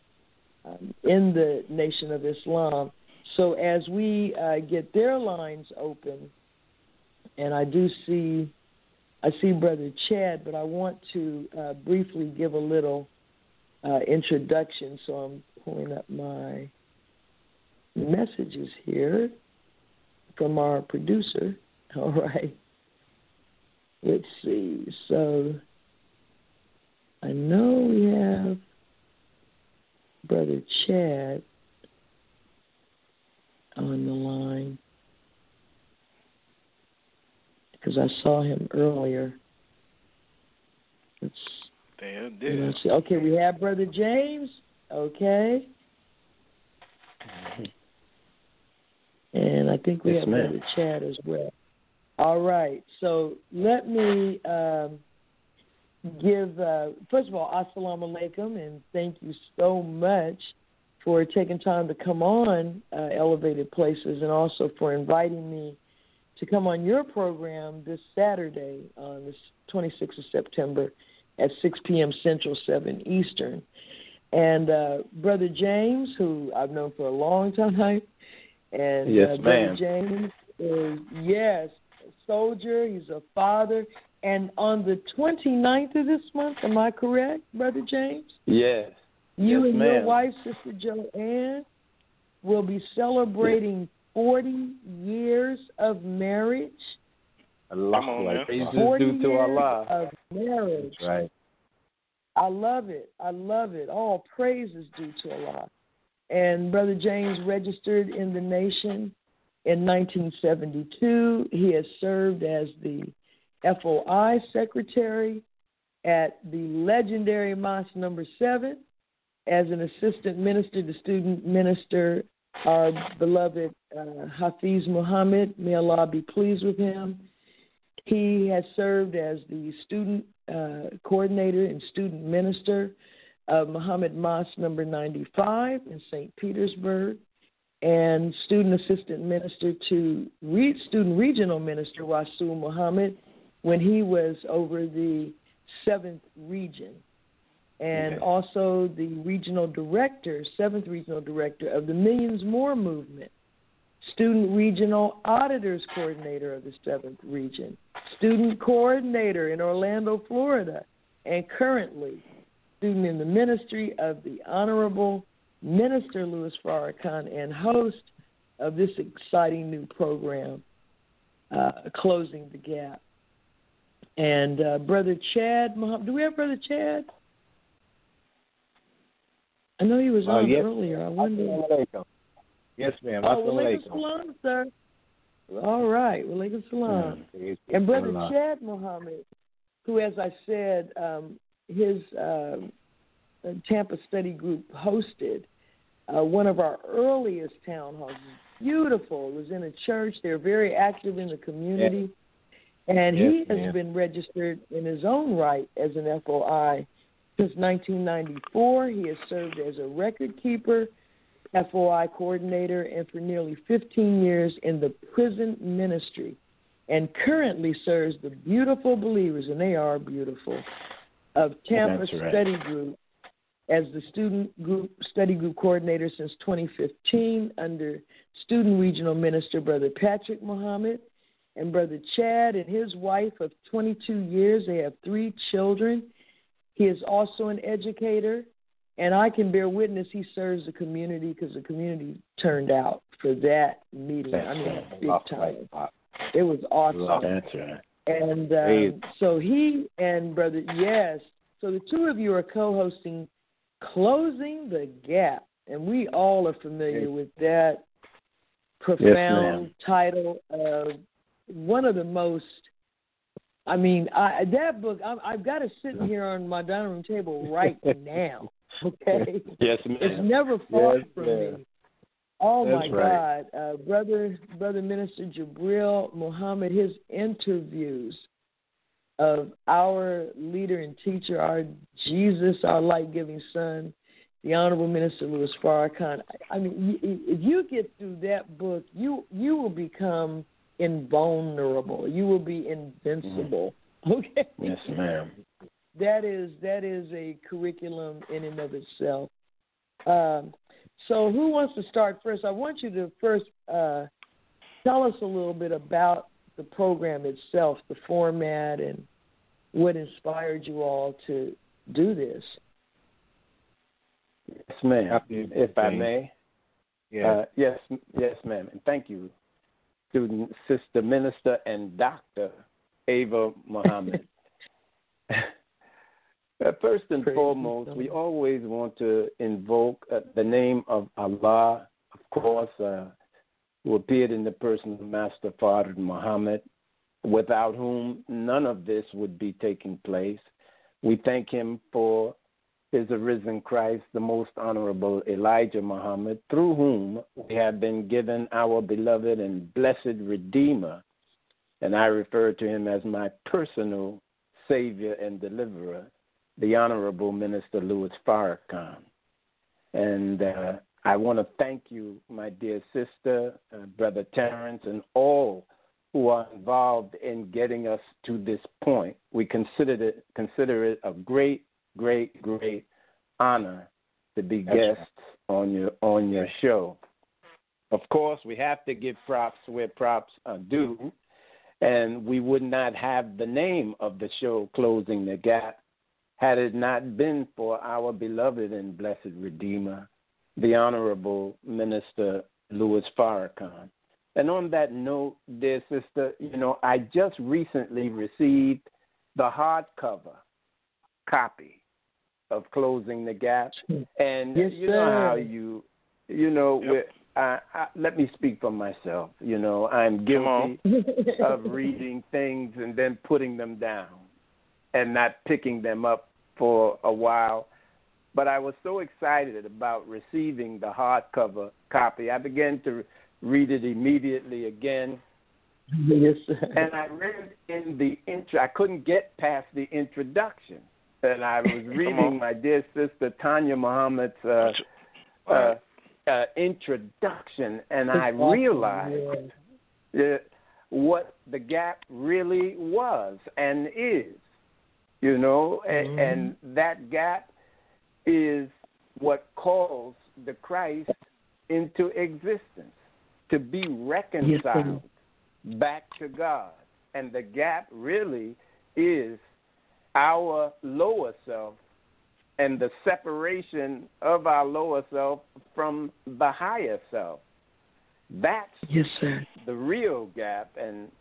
um, in the Nation of Islam. So as we uh, get their lines open and I do see I see Brother Chad, but I want to uh, briefly give a little uh, introduction. So I'm pulling up my messages here from our producer. (laughs) All right. Let's see. So I know we have Brother Chad on the line because I saw him earlier. Let's, There, see. Okay, we have Brother James. Okay. And I think we Yes, have ma'am. Brother Chad as well. All right. So let me um, give, uh, first of all, assalamu alaikum, and thank you so much for taking time to come on uh, Elevated Places and also for inviting me to come on your program this Saturday on the 26th of September at 6 p.m. Central, 7 Eastern. And uh, Brother James, who I've known for a long time, and Yes, uh, Brother ma'am. James is, yes, a soldier, he's a father. And on the 29th of this month, am I correct, Brother James? Yes. You Yes, and your wife, Sister Joanne, will be celebrating 40 years of marriage. Allah, Come on, like man. praises 40 due to years Allah. of marriage. That's right. I love it. I love it. All praise is due to Allah. And Brother James registered in the nation in 1972. He has served as the FOI secretary at the legendary Mosque Number Seven, as an assistant minister to student minister, our beloved uh, Hafiz Muhammad. May Allah be pleased with him. He has served as the student uh, coordinator and student minister of Muhammad Mosque number 95 in St. Petersburg, and student assistant minister to re- student regional minister Rasul Muhammad when he was over the seventh region, and Okay. also the regional director, seventh regional director of the Millions More movement student regional auditors coordinator of the seventh region, student coordinator in Orlando, Florida, and currently student in the ministry of the Honorable Minister Louis Farrakhan and host of this exciting new program, uh, Closing the Gap. And uh, Brother Chad, Muhammad, do we have Brother Chad? I know he was Oh, on yes. earlier. I wonder. Yes, ma'am. Oh, walaikum alaikum. salam, sir. All right, walaikum salam. Mm, And Brother Chad Muhammad, who, as I said, um, his uh, Tampa Study Group hosted uh, one of our earliest town halls. Beautiful. It was in a church. They're very active in the community. And he has ma'am. been registered in his own right as an FOI since 1994. He has served as a record keeper, FOI coordinator, and for nearly 15 years in the prison ministry, and currently serves the beautiful believers, and they are beautiful, of Tampa right. Study Group as the student group study group coordinator since 2015 under student regional minister brother Patrick Muhammad and brother Chad and his wife of 22 years. They have three children. He is also an educator, and I can bear witness he serves the community because the community turned out for that meeting. I mean, That's big time. It was awesome. That's right. And um, so he and brother, yes. So the two of you are co-hosting "Closing the Gap," and we all are familiar with that profound ma'am. title of one of the most. I mean, I, that book. I, I've got it sitting here on my dining room table (laughs) right now. Okay, Yes, it's never far Yes, from ma'am. me. Oh That's my right. God, uh, brother, brother minister Jabril Muhammad, his interviews of our leader and teacher, our Jesus, our light-giving Son, the Honorable Minister Louis Farrakhan. I I mean, if you get through that book, you you will become invulnerable. You will be invincible. (laughs) Okay Yes, ma'am. that is that is a curriculum in and of itself. Um, so, who wants to start first? I want you to first uh, tell us a little bit about the program itself, the format, and what inspired you all to do this. Yes, ma'am. If I may. Yeah. Uh, yes, yes, ma'am. And thank you, student, sister, minister, and Doctor Ava Muhammad. (laughs) Uh, First and Praise foremost, we always want to invoke uh, the name of Allah, of course, uh, who appeared in the person of Master Fard Muhammad, without whom none of this would be taking place. We thank him for his arisen Christ, the most honorable Elijah Muhammad, through whom we have been given our beloved and blessed Redeemer. And I refer to him as my personal Savior and Deliverer, the Honorable Minister Louis Farrakhan. And uh, I want to thank you, my dear sister, uh, Brother Terrence, and all who are involved in getting us to this point. We consider it, consider it a great, great, great honor to be That's right. guests on your on your show. Of course, we have to give props where props are due, and we would not have the name of the show "Closing the Gap" had it not been for our beloved and blessed Redeemer, the Honorable Minister Louis Farrakhan. And on that note, dear sister, you know, I just recently received the hardcover copy of Closing the Gap. And Yes, you know how you, you know, Yep. with, I, I, let me speak for myself. You know, I'm guilty (laughs) of reading things and then putting them down and not picking them up for a while. But I was so excited about receiving the hardcover copy. I began to read it immediately again. yes, sir. And I read in the intro, I couldn't get past the introduction. And I was (laughs) reading my dear sister Tanya Muhammad's uh, uh, uh, introduction, and I realized uh, what the gap really was and is. You know, and, Mhm. and that gap is what calls the Christ into existence to be reconciled back to God. And the gap really is our lower self and the separation of our lower self from the higher self. That's Yes, sir. the real gap, and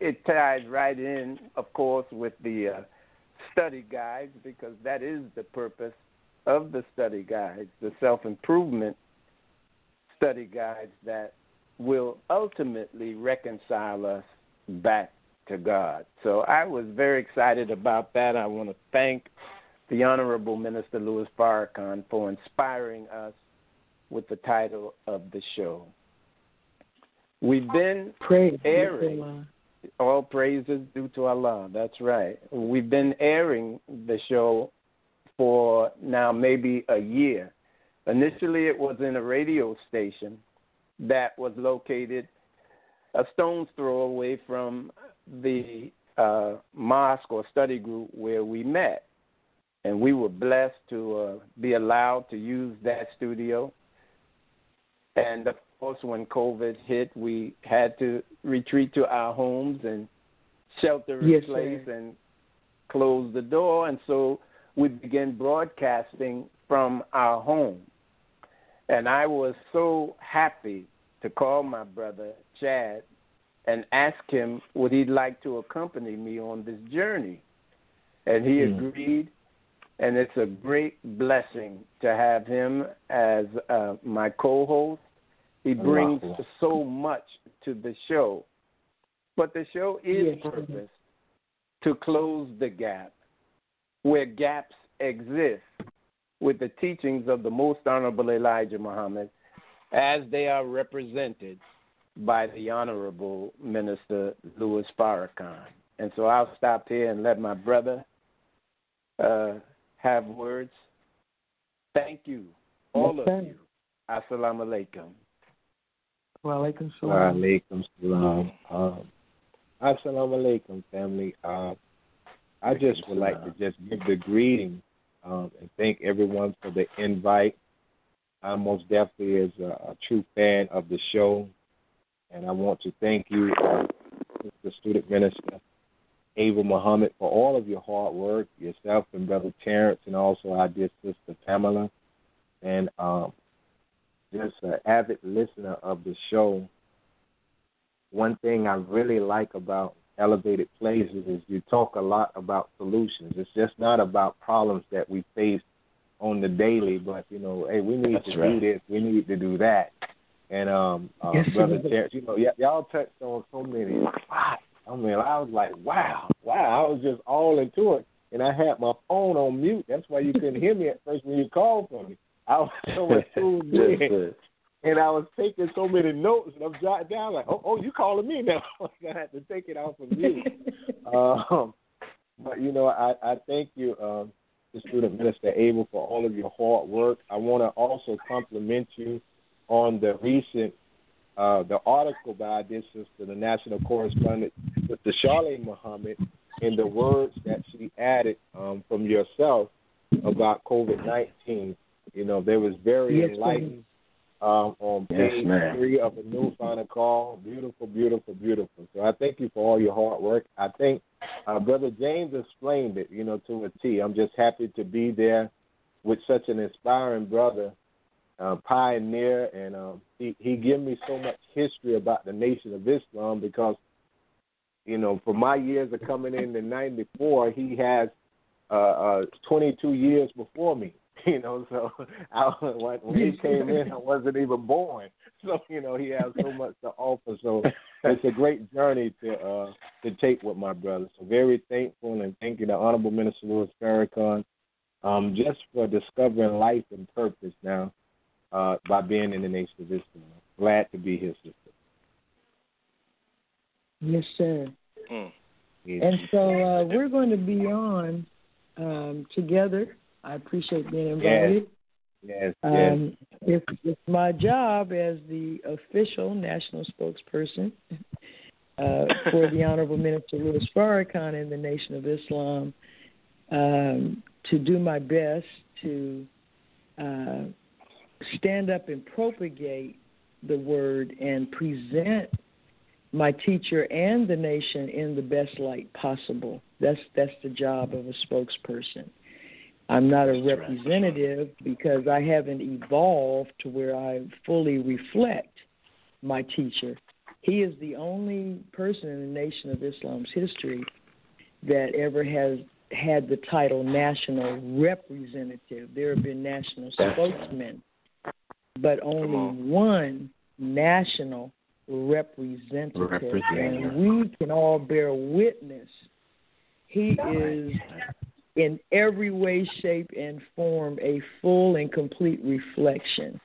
it ties right in, of course, with the uh, study guides because that is the purpose of the study guides, the self improvement study guides that will ultimately reconcile us back to God. So I was very excited about that. I want to thank the Honorable Minister Louis Farrakhan for inspiring us with the title of the show. We've been Praise Airing. All praises due to Allah. That's right. We've been airing the show for now maybe a year. Initially, it was in a radio station that was located a stone's throw away from the uh, mosque or study group where we met. And we were blessed to uh, be allowed to use that studio. And of course, when COVID hit, we had to retreat to our homes and shelter in Yes, place sir. and close the door. And so we began broadcasting from our home. And I was so happy to call my brother, Chad, and asked him would he like to accompany me on this journey. And he Hmm. agreed. And it's a great blessing to have him as uh, my co host. He brings Allahu. so much to the show. But the show is Yes. purpose to close the gap where gaps exist with the teachings of the most honorable Elijah Muhammad as they are represented by the honorable minister Louis Farrakhan. And so I'll stop here and let my brother uh, have words. Thank you, all of you. Assalamu alaikum. Wa alaikum Wa alaikum salam. Um, assalamu alaikum, family. Um, I just would like to just give the greeting um, and thank everyone for the invite. I most definitely is a, a true fan of the show, and I want to thank you uh, the student minister, Ava Muhammad, for all of your hard work, yourself and Brother Terrence, and also our dear sister Pamela, and um, just an avid listener of the show. One thing I really like about Elevated Places is you talk a lot about solutions. It's just not about problems that we face on the daily, but you know, hey, we need That's to right. do this, we need to do that. And um, uh, Yes, brother. Terrence, you know, y- y'all touched on so many spots. I mean, I was like, wow, wow, I was just all into it, and I had my phone on mute. That's why you couldn't hear me at first when you called for me. I was (laughs) so much tuned in, and I was taking so many notes, and I'm jotting down like, oh, oh, you calling me now? (laughs) I had to take it off of mute. (laughs) um, but you know, I, I thank you, um, the student minister Ava, for all of your hard work. I want to also compliment you on the recent uh, the article by this sister, the national correspondent with the Charlene Muhammad, and the words that she added um, from yourself about COVID nineteen. You know, there was very Yes, ma'am. enlightening um, on Yes, page ma'am. three of the new final call. Beautiful, beautiful, beautiful. So I thank you for all your hard work. I think uh, Brother James explained it, you know, to a T. I'm just happy to be there with such an inspiring brother, uh, pioneer, and um, he he gave me so much history about the Nation of Islam because, you know, for my years of coming in in '94, he has uh, uh, 22 years before me. (laughs) You know, so (laughs) I, when when he came in, I wasn't even born. (laughs) So you know, he has so much to offer. So it's a great journey to uh, to take with my brother. So very thankful and thank you to Honorable Minister Louis Farrakhan um, just for discovering life and purpose now uh, by being in the Nation of Islam. Glad to be here, sister. yes, sir. Mm. Yeah. And so uh, we're going to be on um, together. I appreciate being invited. yes, yes. Um, it's, it's my job as the official national spokesperson uh, for the Honorable (laughs) Minister Louis Farrakhan in the Nation of Islam um, to do my best to uh, stand up and propagate the word and present my teacher and the nation in the best light possible. That's that's the job of a spokesperson. I'm not a representative because I haven't evolved to where I fully reflect my teacher. He is the only person in the Nation of Islam's history that ever has had the title national representative. There have been national spokesmen, but only on. one national representative. Representative. And we can all bear witness. He is in every way, shape, and form a full and complete reflection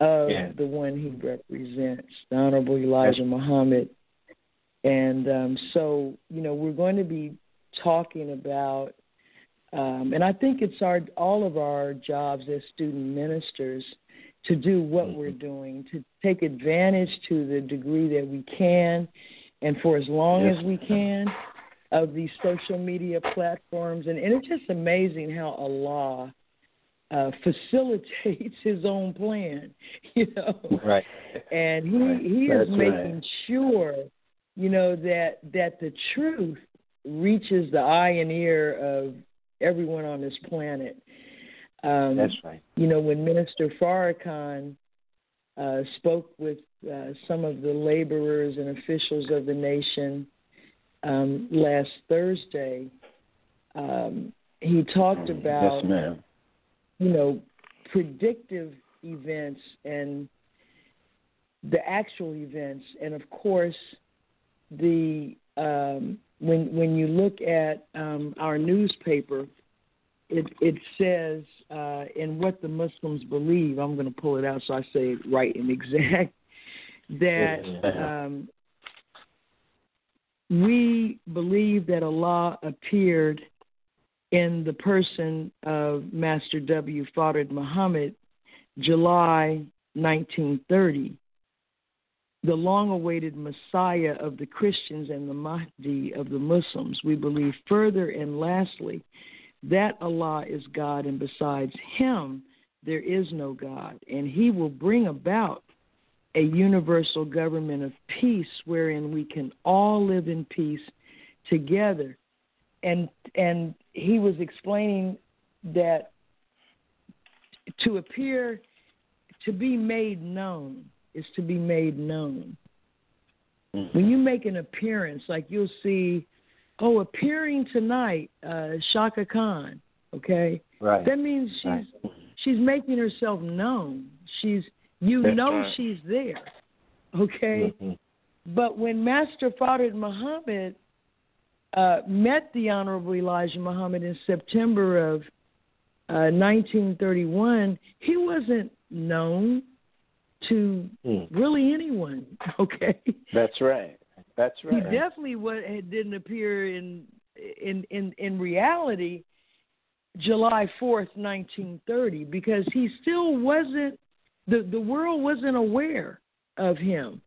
of Yeah. the one he represents, the Honorable Elijah Muhammad. And um, so, you know, we're going to be talking about, um, and I think it's our all of our jobs as student ministers to do what we're doing, to take advantage to the degree that we can, and for as long Yes. as we can, of these social media platforms. And, and it's just amazing how Allah uh, facilitates (laughs) His own plan, (laughs) you know Right. and he Right. he is making right. sure you know that that the truth reaches the eye and ear of everyone on this planet um That's right. you know when minister farrakhan uh spoke with uh, some of the laborers and officials of the nation um last thursday um he talked about Yes, you know, predictive events and the actual events, and of course, the um, when when you look at um, our newspaper, it it says uh, in what the Muslims believe. I'm going to pull it out so I say it right and exact. (laughs) That um, we believe that Allah appeared in the person of Master W. Fard Muhammad, July 1930, the long awaited Messiah of the Christians and the Mahdi of the Muslims. We believe further and lastly that Allah is God and besides Him there is no God, and He will bring about a universal government of peace wherein we can all live in peace together. And and he was explaining that to appear to be made known is to be made known. Mm-hmm. When you make an appearance, like you'll see, oh, appearing tonight, uh, Chaka Khan, okay? Right. That means she's right. she's making herself known. She's you That's know right. she's there. Okay? Mm-hmm. But when Master Fard Muhammad uh, met the Honorable Elijah Muhammad in September of uh, 1931, he wasn't known to mm. really anyone. (laughs) Okay, that's right. That's right. He definitely what didn't appear in in in in reality July fourth, nineteen thirty, because he still wasn't the the world wasn't aware of him.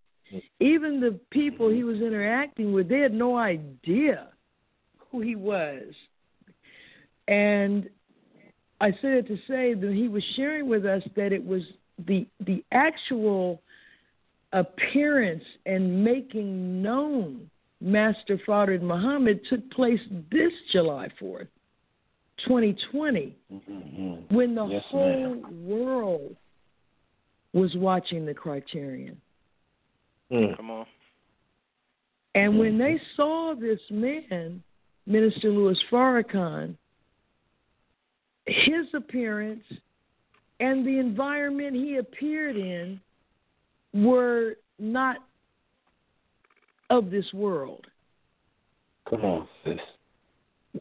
Even the people he was interacting with, they had no idea who he was. And I said it to say that he was sharing with us that it was the the actual appearance and making known Master Fard Muhammad took place this July 4th, 2020, mm-hmm. when the yes, whole ma'am. world was watching the Criterion. Mm. Come on. And mm-hmm. when they saw this man, Minister Louis Farrakhan, his appearance and the environment he appeared in were not of this world. Come on, sis.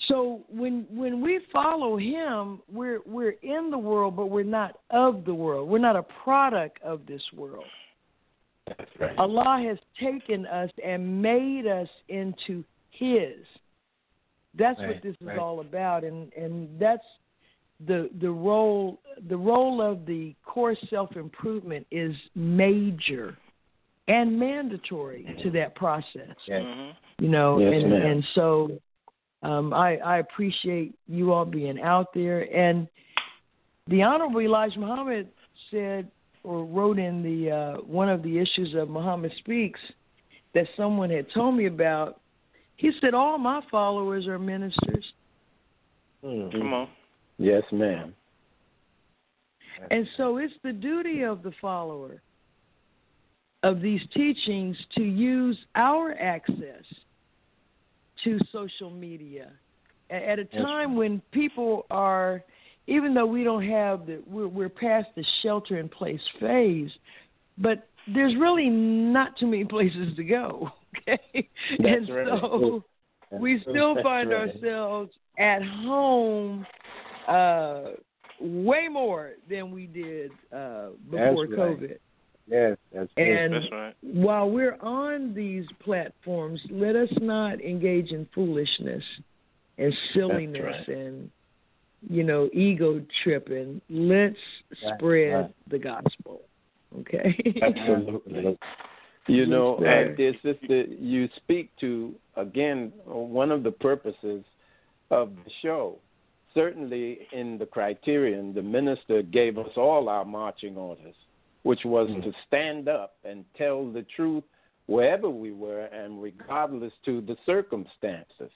So when when we follow him, we're we're in the world, but we're not of the world. We're not a product of this world. That's right. Allah has taken us and made us into His. That's right, what this is right. all about, and and that's the the role the role of the core self improvement is major and mandatory to that process. Mm-hmm. You know, Yes, and ma'am. and so um, I I appreciate you all being out there. And the Honorable Elijah Muhammad said or wrote in the uh, one of the issues of Muhammad Speaks that someone had told me about. He said all my followers are ministers. Mm. Come on. Yes, ma'am. And so it's the duty of the follower of these teachings to use our access to social media at a time when people are, even though we don't have the, we're, we're past the shelter in place phase, but there's really not too many (laughs) places to go. Okay, That's and right. so we still find right. ourselves at home uh, way more than we did uh, before That's right. COVID. Yes, that's true. And That's right. while we're on these platforms, let us not engage in foolishness and silliness right. and you know ego tripping. Let's Right, spread right. the gospel. Okay. (laughs) Absolutely. You know, Right. uh, dear sister, you speak to again one of the purposes of the show. Certainly, in the criterion, the minister gave us all our marching orders, which was Mm. to stand up and tell the truth wherever we were and regardless to the circumstances,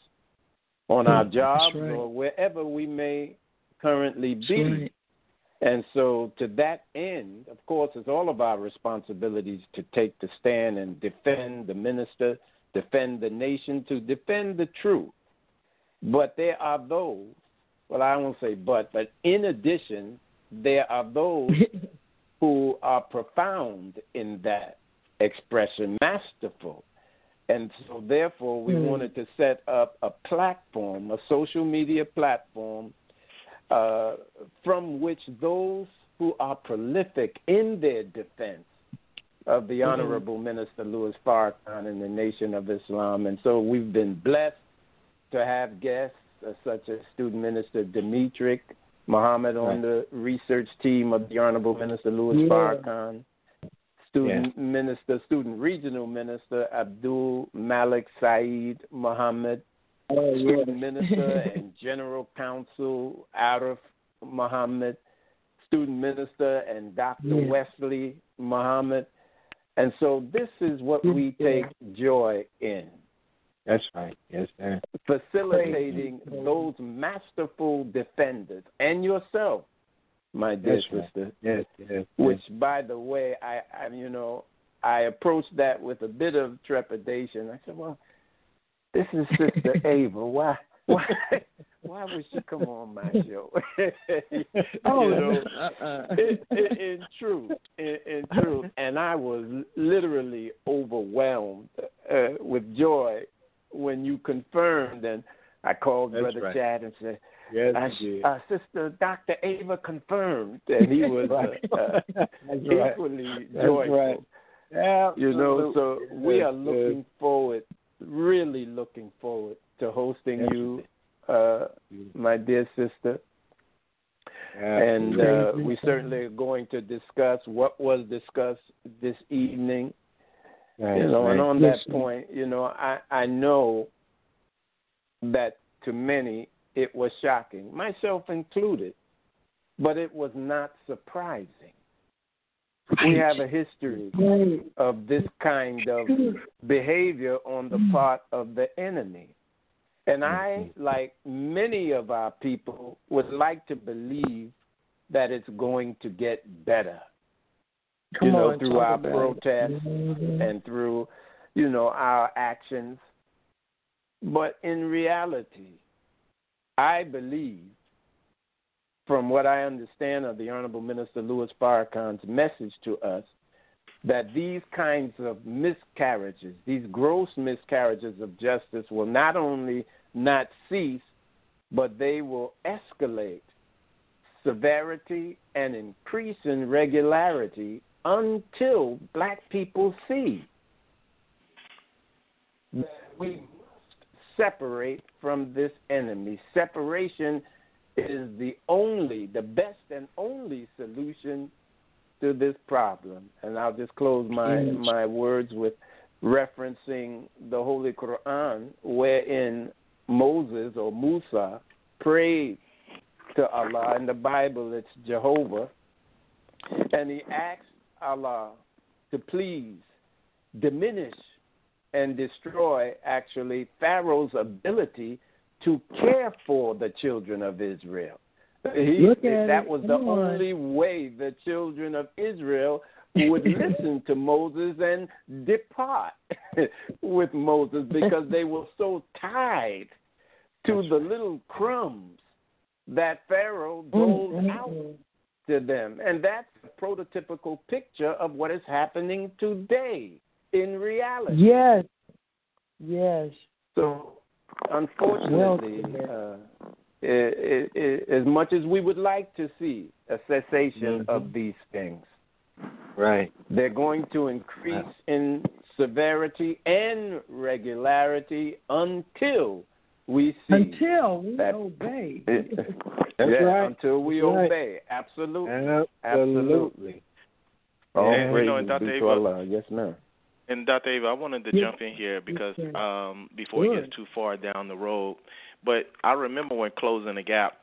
on our Mm, that's jobs right. or wherever we may currently That's be. right. And so, to that end, of course, it's all of our responsibilities to take the stand and defend the minister, defend the nation, to defend the truth. But there are those, well, I won't say but, but in addition, there are those (laughs) who are profound in that expression, masterful. And so, therefore, we Mm. wanted to set up a platform, a social media platform, uh, from which those who are prolific in their defense of the Mhm. Honorable Minister Louis Farrakhan and the Nation of Islam. And so we've been blessed to have guests Uh, such as Student Minister Demetric Muhammad on the research team of the Honorable Minister Louis Yeah. Farrakhan. Student Minister, Student Regional Minister Abdul Malik Saeed Muhammad, Oh, Student (laughs) Minister and General Counsel Arif Muhammad, Student Minister and Dr. Yeah. Wesley Muhammad, And so this is what we take joy in. That's right. Yes, sir. Facilitating those masterful defenders and yourself, my dear That's right. sister. Yes, yes. Which, by the way, I, I, you know, I approached that with a bit of trepidation. I said, "Well, this is Sister (laughs) Ava. Why, why, why would she come on my show?" (laughs) Oh, know, uh-uh. in, in, in truth, in, in truth, and I was literally overwhelmed uh, with joy when you confirmed. And I called That's Brother right. Chad and said, Yes, uh, uh, Sister Dr. Ava confirmed, and he was uh, uh, (laughs) That's right. equally joyful. right. Yeah, You know, so we are Yes, looking forward, really looking forward to hosting you, uh, my dear sister. And uh, we certainly are going to discuss what was discussed this evening. Right, You know, and on that sir. point, you know, I I know that to many it was shocking, myself included, but it was not surprising. We have a history of this kind of behavior on the mm. part of the enemy. And I, mm-hmm. like many of our people, would like to believe that it's going to get better. Come you know, on, through our protests and through, you know, our actions. But in reality, I believe, from what I understand of the Honorable Minister Louis Farrakhan's message to us, that these kinds of miscarriages, these gross miscarriages of justice, will not only not cease, but they will escalate severity and increase in regularity until black people see that we must separate from this enemy. Separation is the only, the best and only solution to this problem. And I'll just close my, mm. my words with referencing the Holy Quran, wherein Moses or Musa prayed to Allah. In the Bible, it's Jehovah. And he asked Allah to please diminish and destroy, actually, Pharaoh's ability to care for the children of Israel. He, that was the on. only way the children of Israel would (clears throat) listen to Moses and depart (laughs) with Moses because they were so tied to the little crumbs that Pharaoh doled Mm, mm, out mm. To them. And that's a prototypical picture of what is happening today in reality. Yes. Yes. So, unfortunately, Well uh, i i i as much as we would like to see a cessation Mhm. of these things, Right. they're going to increase in severity and regularity until we see Until we that- obey. (laughs) That's yeah, right. until we That's right. obey. Absolutely. Absolutely. All And, you know, and Dr. Ava- Allah. Yes, ma'am. And Dr. Ava, I wanted to Yes. jump in here because sir. um, before it gets too far down the road, but I remember when Closing the Gap,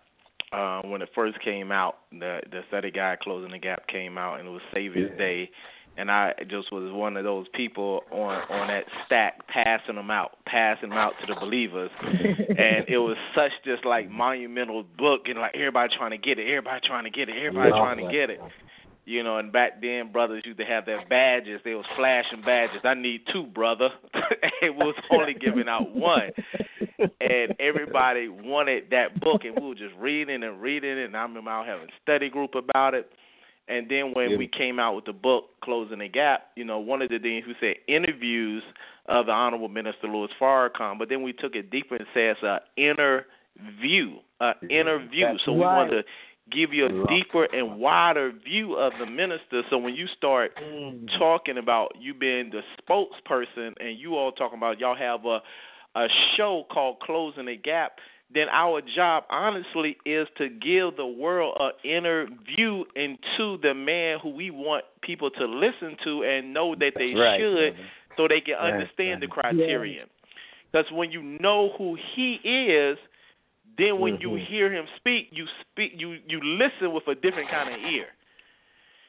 uh, when it first came out, the the study guide Closing the Gap came out, and it was Savior's Yeah. Day, and I just was one of those people on on that stack passing them out, passing them out to the believers, (laughs) and it was such just like monumental book, and like everybody trying to get it, everybody trying to get it, everybody Yeah. trying to get it. You know, and back then brothers used to have their badges. They was flashing badges. I need two, brother. (laughs) we was only giving out one. And everybody wanted that book and we were just reading and reading it and I remember I having a study group about it. And then when Yeah. we came out with the book Closing the Gap, you know, one of the things we said interviews of the Honorable Minister Louis Farrakhan, but then we took it deeper and said it's an inner view, an inner view. That's so we right. wanted to give you a deeper and wider view of the minister. So when you start mm. talking about you being the spokesperson and you all talking about y'all have a a show called Closing the Gap, then our job honestly is to give the world an inner view into the man who we want people to listen to and know that they Right, should so they can Right, understand the criterion. Because when you know who he is, then when you Mhm. hear him speak, you speak you you listen with a different kind of ear.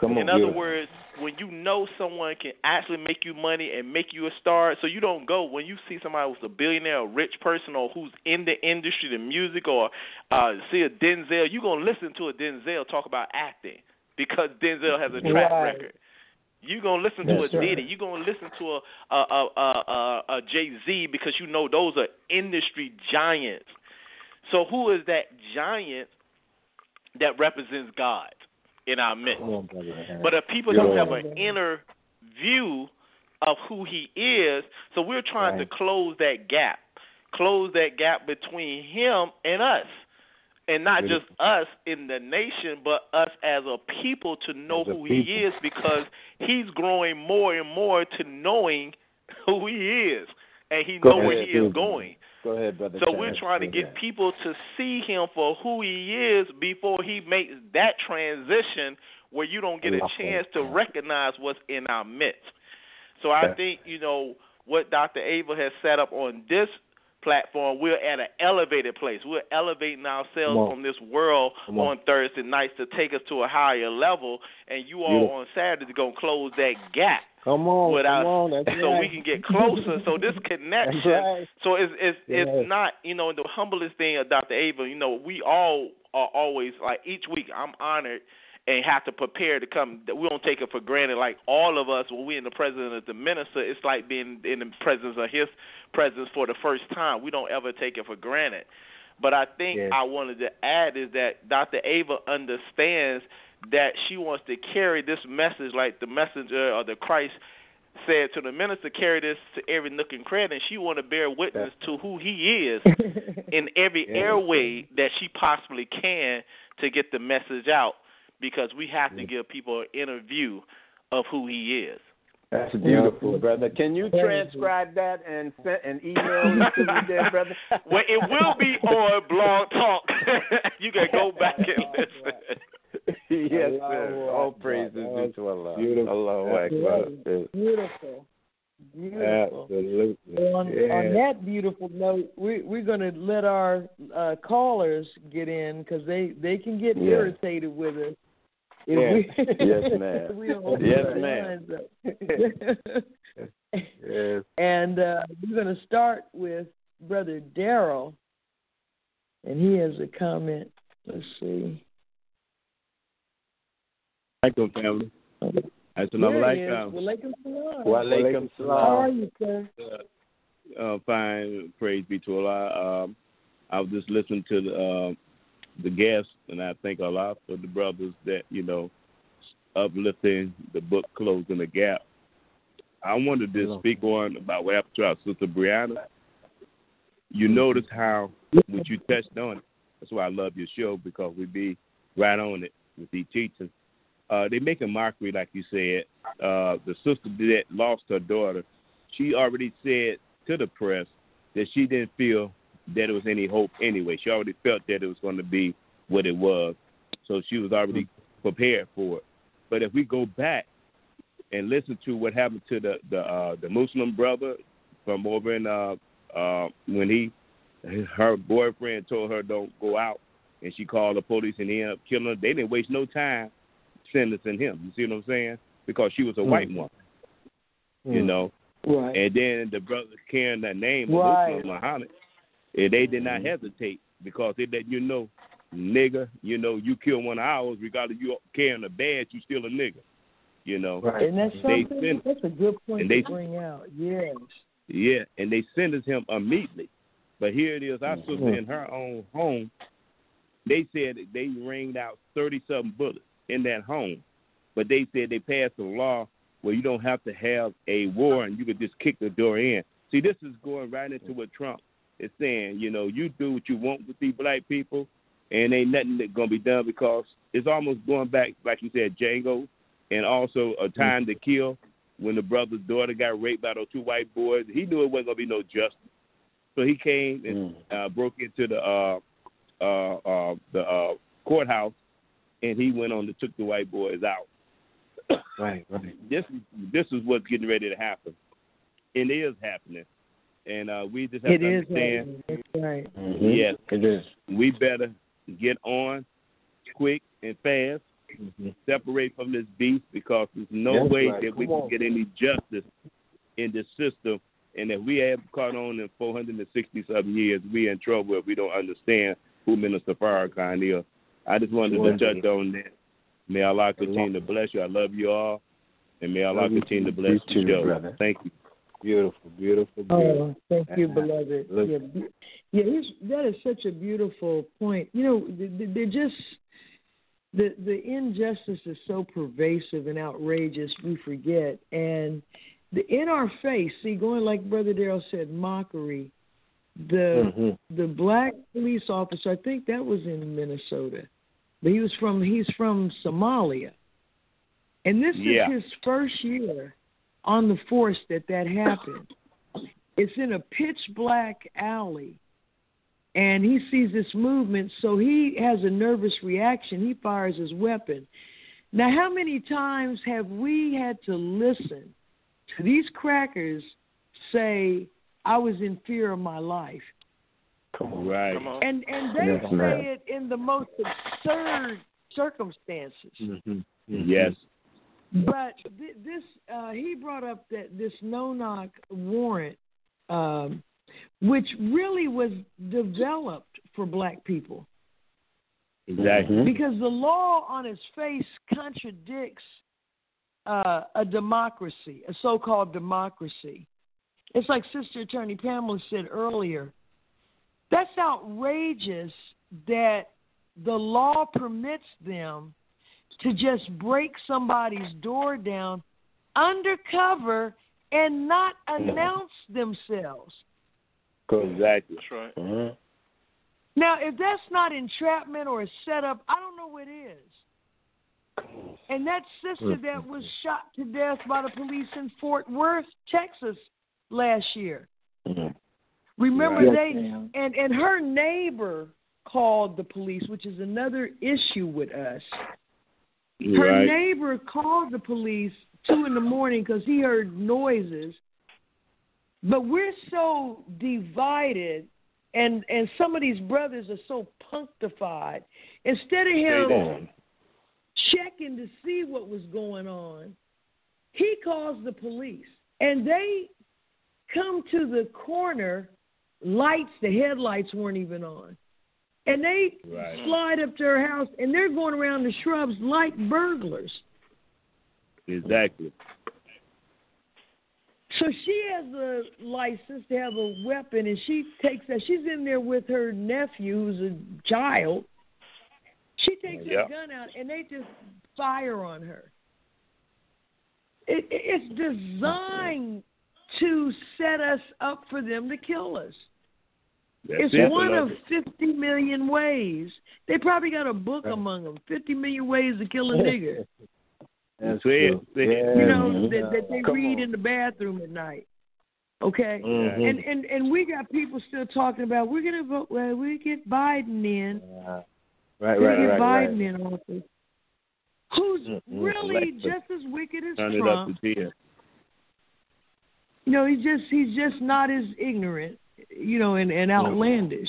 Come on, In other yeah. words, when you know someone can actually make you money and make you a star, so you don't go when you see somebody who's a billionaire, a rich person, or who's in the industry, the music, or uh, see a Denzel, you're gonna listen to a Denzel talk about acting because Denzel has a track Right. record. You're gonna listen to That's a right. Diddy. You're gonna listen to a a a, a, a, a Jay Z because you know those are industry giants. So who is that giant that represents God in our midst? Come on, brother. But if people don't have an inner view of who he is, so we're trying Right. to close that gap, close that gap between him and us. And not just us in the nation, but us as a people to know who he is because he's growing more and more to knowing who he is. And he Go know where he is going. Go ahead, brother. So we're trying to get people to see him for who he is before he makes that transition where you don't get a chance to recognize what's in our midst. So I think, you know, what Dr. Ava has set up on this platform, we're at an elevated place. We're elevating ourselves on. from this world on. on Thursday nights to take us to a higher level and you all Beautiful. on Saturday are going to close that gap Come on, without come on. That's (laughs) so right. we can get closer. So this (laughs) connection right. so it's it's Yes. it's not you know the humblest thing of Dr. Ava. You know we all are always like each week I'm honored and have to prepare to come. We don't take it for granted. Like all of us when we in the presence of the minister, it's like being in the presence of his presence for the first time. We don't ever take it for granted. But I think. I wanted to add is that Dr. Ava understands that she wants to carry this message like the messenger or the Christ said to the minister, carry this to every nook and cranny. And she want to bear witness to who he is (laughs) in every Yeah. airway that she possibly can to get the message out because we have to give people an inner view of who he is. That's beautiful, brother. Can you transcribe that and send and email it to me, (laughs) there, brother? Well, it will be on Blog Talk. (laughs) you can go back and listen. (laughs) yes, Allah sir. All praises That to Allah. beautiful. Allahu That's Akbar. Beautiful. Beautiful. Absolutely. On, yeah. on that beautiful note, we, we're going to let our uh, callers get in because they, they can get Yeah. irritated with us. If Yeah. we, Yes, (laughs) ma'am. if we don't open Yes, our ma'am. (laughs) Yes. and uh, we're going to start with Brother Daryl, and he has a comment. Let's see. Alaikum family. Assalamu There he is. alaikum. Walaikum salam. Walaikum How are you, sir? Uh, fine. Praise be to Allah. Um, I was just listening to the, uh, the guests, and I thank Allah for the brothers that you know uplifting the book, closing the gap. I wanted to speak on about what happened to our sister Breonna. You notice how when you touched on it. That's why I love your show because we be right on it with the teaching. Uh, they make a mockery, like you said. Uh, the sister that lost her daughter, she already said to the press that she didn't feel that there was any hope anyway. She already felt that it was going to be what it was, so she was already prepared for it. But if we go back and listen to what happened to the the uh, the Muslim brother from over in uh, uh, when he her boyfriend told her don't go out, and she called the police and he ended up killing her. They didn't waste no time sentencing him. You see what I'm saying? Because she was a hmm. white woman, you hmm. know. Right. And then the brother carrying that name, Right. Muslim Muhammad, and they did not hmm. hesitate because they let you know, nigga, you know, you kill one of ours, regardless you carrying a badge, you still a nigga. You know. Right. And that's They something. sent- that's a good point and they- to bring out. Yes. Yeah, and they sentenced him immediately. But here it is, our Mm-hmm. sister in her own home. They said they ringed out thirty something bullets in that home, but they said they passed a law where you don't have to have a war and you could just kick the door in. See, this is going right into what Trump is saying. You know, you do what you want with these black people, and ain't nothing that's gonna be done because it's almost going back, like you said, Django, and also a time to kill when the brother's daughter got raped by those two white boys. He knew it wasn't gonna be no justice, so he came and uh, broke into the uh, uh, uh, the uh, courthouse, and he went on to took the white boys out. (coughs) Right, right. This this is what's getting ready to happen. It is happening, and uh, we just have It to is. understand. That's right. Mhm. Yes, It is. we better get on quick and fast mm-hmm. separate from this beast because there's no That's way right. that we Come can get any justice in this system. And if we have caught on in 460 something years, we in trouble if we don't understand who Minister Farrakhan is. I just wanted to touch on that. May Allah continue to bless you. I love you all. And may Allah Love continue to bless You the too, brother. Thank you. Beautiful, beautiful, beautiful. Oh, thank you, Uh, beloved. look- Yeah, yeah, he's, that is such a beautiful point. You know, th- th- they're just the the injustice is so pervasive and outrageous. We forget, and the in our face. See, going like Brother Darrell said, mockery. The Mhm. the black police officer. I think that was in Minnesota, but he was from he's from Somalia, and this Yeah. is his first year on the force that that happened. It's in a pitch black alley, and he sees this movement, so he has a nervous reaction. He fires his weapon. Now, how many times have we had to listen to these crackers say, "I was in fear of my life"? Come on. Right. Come on. And and they Yes, say ma'am. it in the most absurd circumstances. Mhm. Mhm. Yes. But th- this, uh, he brought up that this no knock warrant, um, which really was developed for black people, Exactly. Mhm. because the law on its face contradicts uh, a democracy, a so called democracy. It's like Sister Attorney Pamela said earlier. That's outrageous that the law permits them to just break somebody's door down undercover and not announce themselves. Exactly. That's right. Mhm. Now, if that's not entrapment or a setup, I don't know what is. And that sister that was shot to death by the police in Fort Worth, Texas, last year. Mhm. Remember Yes, they ma'am. and and her neighbor called the police, which is another issue with us. Her Right. neighbor called the police two in the morning because he heard noises. But we're so divided, and and some of these brothers are so punctified. Instead of him checking to see what was going on, he calls the police, and they come to the corner. Lights, the headlights weren't even on. And they Right. slide up to her house, and they're going around the shrubs like burglars. Exactly. So she has a license to have a weapon, and she takes that. She's in there with her nephew, who's a child. She takes Yeah. her gun out, and they just fire on her. It, it's designed to set us up for them to kill us. That's it's it, one of beloved. 50 million ways. They probably got a book among them 50 million ways to kill a nigger. That's That's it. true. You know, that, that they Come read on. in the bathroom at night. Okay? Mhm. And, and and we got people still talking about we're gonna vote well, we get Biden in. Yeah. Right, We're right, gonna get right, Biden right. in office. Who's Mm-mm. really Right. just as wicked as Turn it up Trump. To. You know, he's just he's just not as ignorant, you know, and, and outlandish.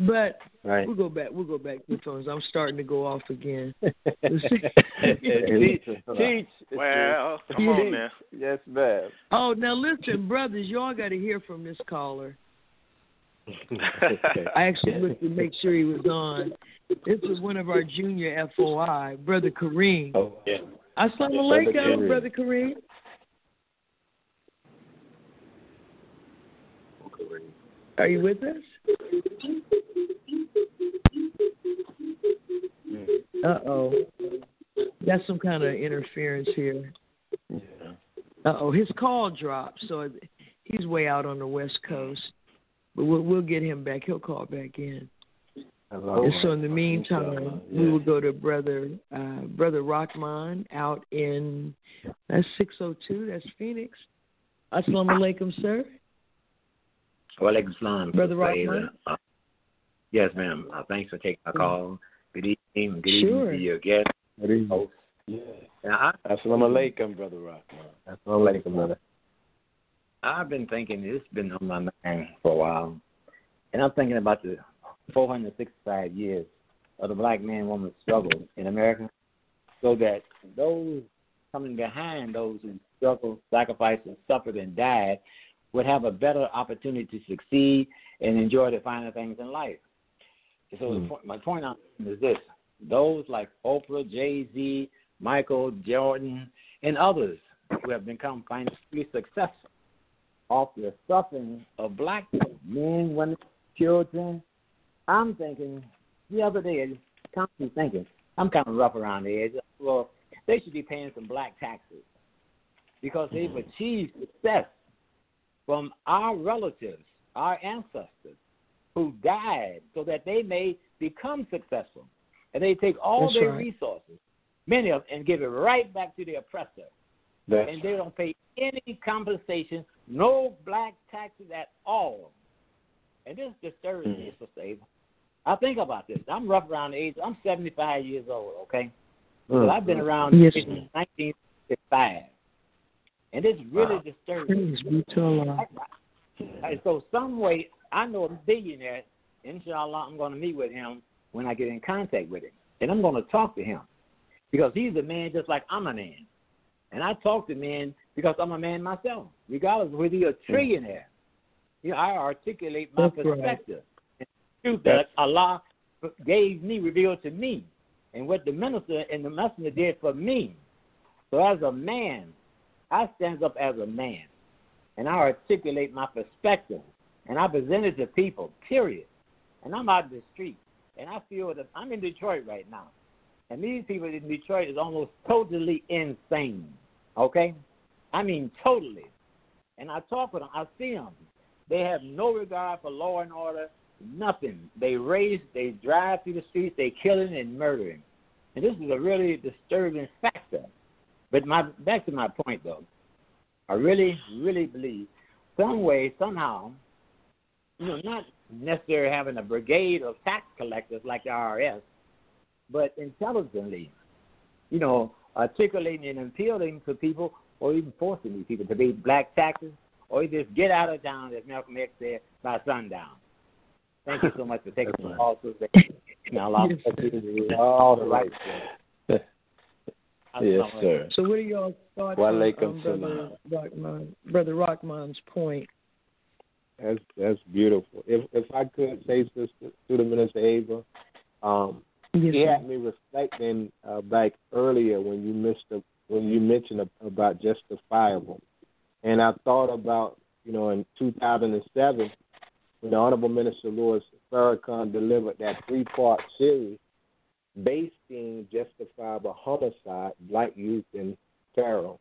But Right. we'll go back we'll go back to the phones. I'm starting to go off again. (laughs) teach, teach. Well, come on now. Yes, ma'am. Oh, now listen, brothers, y'all got to hear from this caller. (laughs) I actually looked to make sure he was on. This is one of our junior FOI, Brother Kareem. Oh, yeah. Assalamu Brother alaikum, Kareem. Brother Kareem. Are you with us? Uh oh. That's some kind of interference here. Yeah. Uh oh, his call dropped, so he's way out on the west coast. But we'll we'll get him back. He'll call back in. Hello. And so in the meantime, Inshallah, we will go to brother uh, brother Rockman out in that's six oh two. That's Phoenix. Assalamu alaikum, sir. Walaikum salam. Brother Sister Rahman? Ava. Uh, yes, ma'am. Uh, thanks for taking my call. Good evening. Good Sure. evening to your guest. Good evening. host. Yeah. Now, I, Assalamu alaikum, Brother Rockman. Assalamu alaikum, brother. I've been thinking, it's been on my mind for a while, and I'm thinking about the 465 years of the black man woman struggle in America. so that those coming behind those who struggled, sacrificed, and suffered and died would have a better opportunity to succeed and enjoy the finer things in life. So Mm. the point, my point on is this: those like Oprah, Jay Z, Michael Jordan, and others who have become financially successful off the suffering of black people, men, women, children. I'm thinking the other day, constantly thinking, I'm kind of rough around the edge. Well, they should be paying some black taxes because they've achieved success from our relatives, our ancestors who died so that they may become successful. And they take all That's their right. resources, many of them, and give it right back to the oppressor. That's and they don't pay any compensation, no black taxes at all. And this disturbs me, Sister Ava. I think about this. I'm rough around the age. I'm 75 years old, okay? Mm. But I've been around Yes, since sir. 1965. And it's really Wow. disturbing. Praise be to Allah. And so some way I know a billionaire, inshallah I'm gonna meet with him when I get in contact with him. And I'm gonna talk to him. Because he's a man just like I'm a man. And I talk to men because I'm a man myself, regardless of whether you're a trillionaire. You know, I articulate my That's right. perspective. And the truth that Allah gave me, revealed to me, and what the minister and the messenger did for me. So as a man, I stand up as a man and I articulate my perspective and I present it to people, period. And I'm out in the street and I feel that I'm in Detroit right now. And these people in Detroit is almost totally insane. Okay? I mean totally. And I talk with them, I see them. They have no regard for law and order, nothing. They race, they drive through the streets, they killing and murdering. And this is a really disturbing factor. But my back to my point though. I really, really believe some way, somehow, you know, not necessarily having a brigade of tax collectors like the IRS, but intelligently, you know, articulating and appealing to people or even forcing these people to pay black taxes or just get out of town, as Malcolm X said, by sundown. Thank you so much for taking the call. Now, Allah Yes, bless you. (laughs) all the right. Yes, sir. So, what are y'all thoughts Wa on, on Brother. Rockman, Brother Rockman's point? That's that's beautiful. If if I could say, sister, to the minister Ava, um, Yes, he sir. had me reflecting uh, back earlier when you missed the, when you mentioned ab- about justifiable, and I thought about you know in 2007 when the Honorable Minister Louis Farrakhan delivered that three part series based in justifiable homicide, black youth in Pharaoh